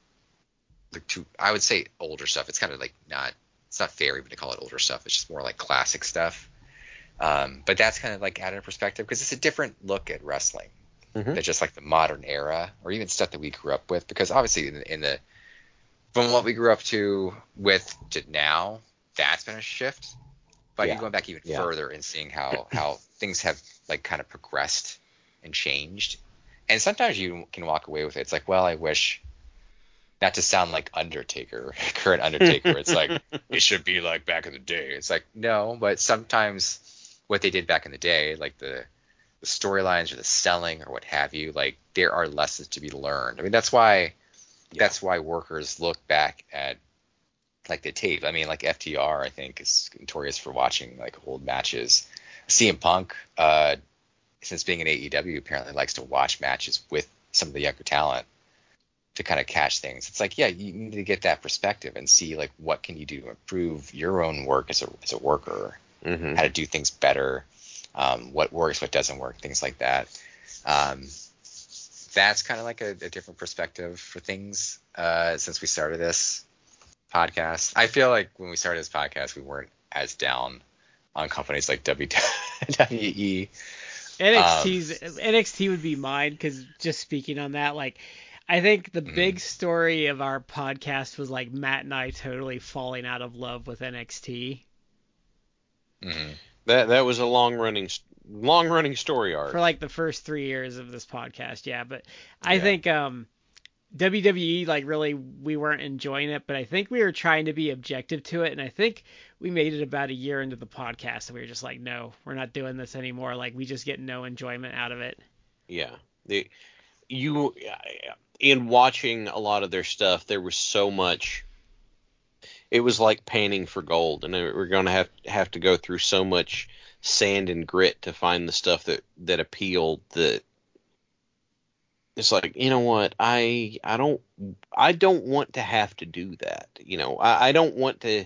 like to I would say older stuff. It's kind of like not it's not fair even to call it older stuff. It's just more like classic stuff. Um, but that's kind of like added a perspective because it's a different look at wrestling Mhm. than just like the modern era or even stuff that we grew up with. Because obviously in, in the from what we grew up to with to now, that's been a shift. But Yeah. you're going back even Yeah. further and seeing how how *clears throat* things have like kind of progressed and changed. And sometimes you can walk away with it. It's like, well, I wish not to sound like Undertaker, *laughs* current Undertaker. it's like it should be like back in the day. It's like no, but sometimes what they did back in the day, like the the storylines or the selling or what have you, like there are lessons to be learned. I mean, that's why that's why workers look back at like the tape. I mean, like FTR, I think is notorious for watching like old matches. CM Punk, uh, since being in AEW, apparently likes to watch matches with some of the younger talent. to kind of catch things. It's like, yeah, you need to get that perspective and see like what can you do to improve your own work as a as a worker, Mm-hmm. how to do things better, um, what works, what doesn't work, things like that. Um, that's kind of like a, a different perspective for things uh, since we started this podcast. I feel like when we started this podcast, we weren't as down on companies like. WWE. NXT's NXT would be mine because just speaking on that, like I think the Mhm. big story of our podcast was like Matt and I totally falling out of love with NXT Mhm. That that was a long running long running story arc. for like the first three years of this podcast. Yeah, but I Yeah. think um WWE like really we weren't enjoying it, but I think we were trying to be objective to it, and I think we made it about a year into the podcast, and we were just like, no, we're not doing this anymore. Like we just get no enjoyment out of it. Yeah. The you uh, in watching a lot of their stuff, there was so much. It was like panning for gold, and we're going to have have to go through so much sand and grit to find the stuff that that appealed. That it's like you know what I I don't I don't want to have to do that. You know I, I don't want to.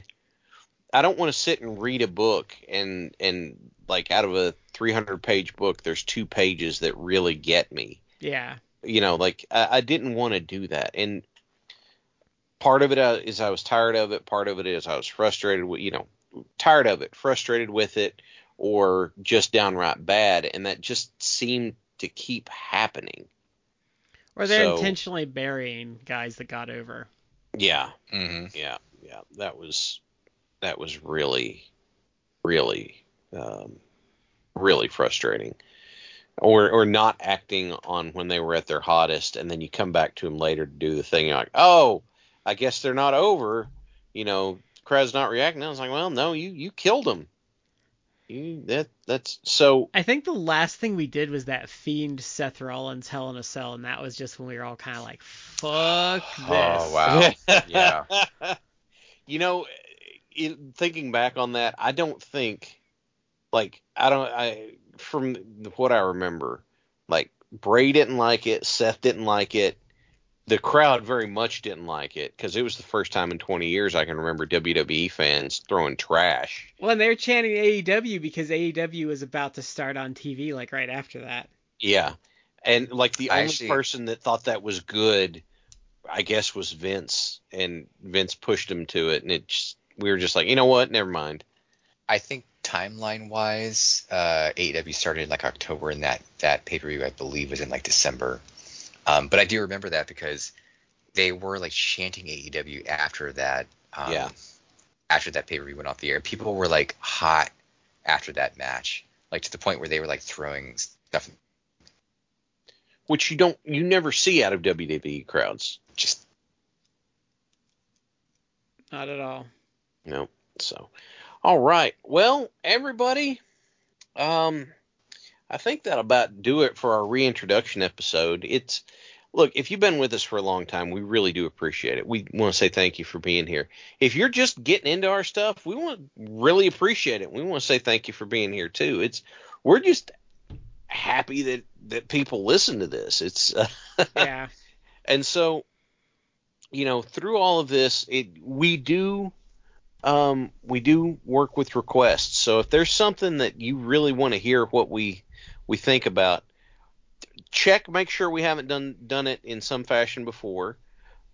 I don't want to sit and read a book and and like out of a 300 page book, there's two pages that really get me. Yeah. You know, like I, I didn't want to do that, and part of it uh, I was tired of it. Part of it is I was frustrated with, you know, tired of it, frustrated with it, or just downright bad, and that just seemed to keep happening. Or they're So- intentionally burying guys that got over. Yeah, Mhm. yeah, yeah. That was that was really, really, um, really frustrating. Or or not acting on when they were at their hottest, and then you come back to them later to do the thing. You're like, oh, I guess they're not over. You know, crowd's not reacting. I was like, well, no, you you killed them. You that that's so. I think the last thing we did was that Fiend Seth Rollins Hell in a Cell, and that was just when we were all kind of like, "Fuck *sighs* this." Oh wow. *laughs* Yeah. You know, in, thinking back on that, I don't think, like, I don't, I from what I remember, like Bray didn't like it, Seth didn't like it, the crowd very much didn't like it because it was the first time in 20 years I can remember WWE fans throwing trash. Well, and they're chanting AEW because AEW was about to start on TV like right after that. Yeah, and like the I only actually- person that thought that was good, I guess, was Vince, and Vince pushed him to it, and it just, we were just like, you know what, never mind. I think timeline wise, uh, AEW started in like October, and that that pay per view I believe was in like December. Um, but I do remember that because they were like chanting AEW after that. Um, Yeah. After that pay per view went off the air, people were like hot after that match, like to the point where they were like throwing stuff. which you don't you never see out of WWE crowds. Just Not at all. No. So, all right. Well, everybody, um, I think that'll about do it for our reintroduction episode. It's look, if you've been with us for a long time, we really do appreciate it. We want to say thank you for being here. If you're just getting into our stuff, we want to really appreciate it. We want to say thank you for being here too. It's we're just happy that that people listen to this. It's uh, *laughs* Yeah. and so you know through all of this it we do um we do work with requests so if there's something that you really want to hear what we we think about check make sure we haven't done done it in some fashion before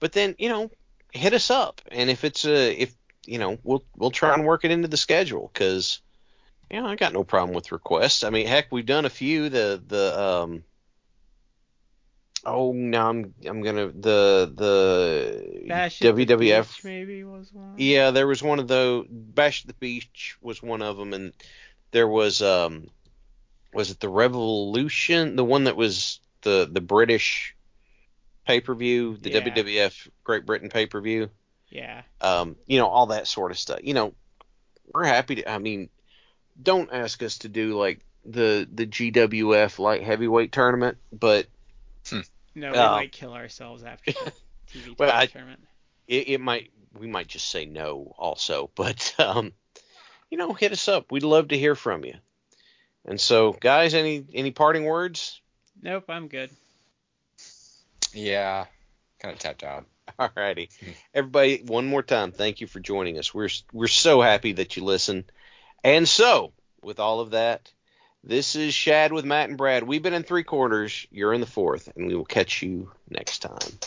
but then you know hit us up and if it's a if you know we'll we'll try and work it into the schedule because you know i got no problem with requests i mean heck we've done a few the the um Oh no, I'm I'm gonna the the Bash at the WWF. Maybe was one. Yeah, there was one of those. Bash at the Beach was one of them, and there was um, was it the Revolution, the one that was the the British pay per view, the Yeah. WWF Great Britain pay per view. Yeah. Um, you know all that sort of stuff. You know, we're happy to. I mean, don't ask us to do like the the GWF light heavyweight tournament, but No, we Uh, might kill ourselves after the *laughs* TV Well, I- tournament. it, it might we might just say no also but um you know hit us up we'd love to hear from you and so guys any any parting words Nope, I'm good. yeah, kind of tapped out. *laughs* All righty, everybody. One more time, thank you for joining us. We're we're so happy that you listen. And so, with all of that, this is Shad with Matt and Brad. We've been in three quarters. You're in the fourth, and we will catch you next time.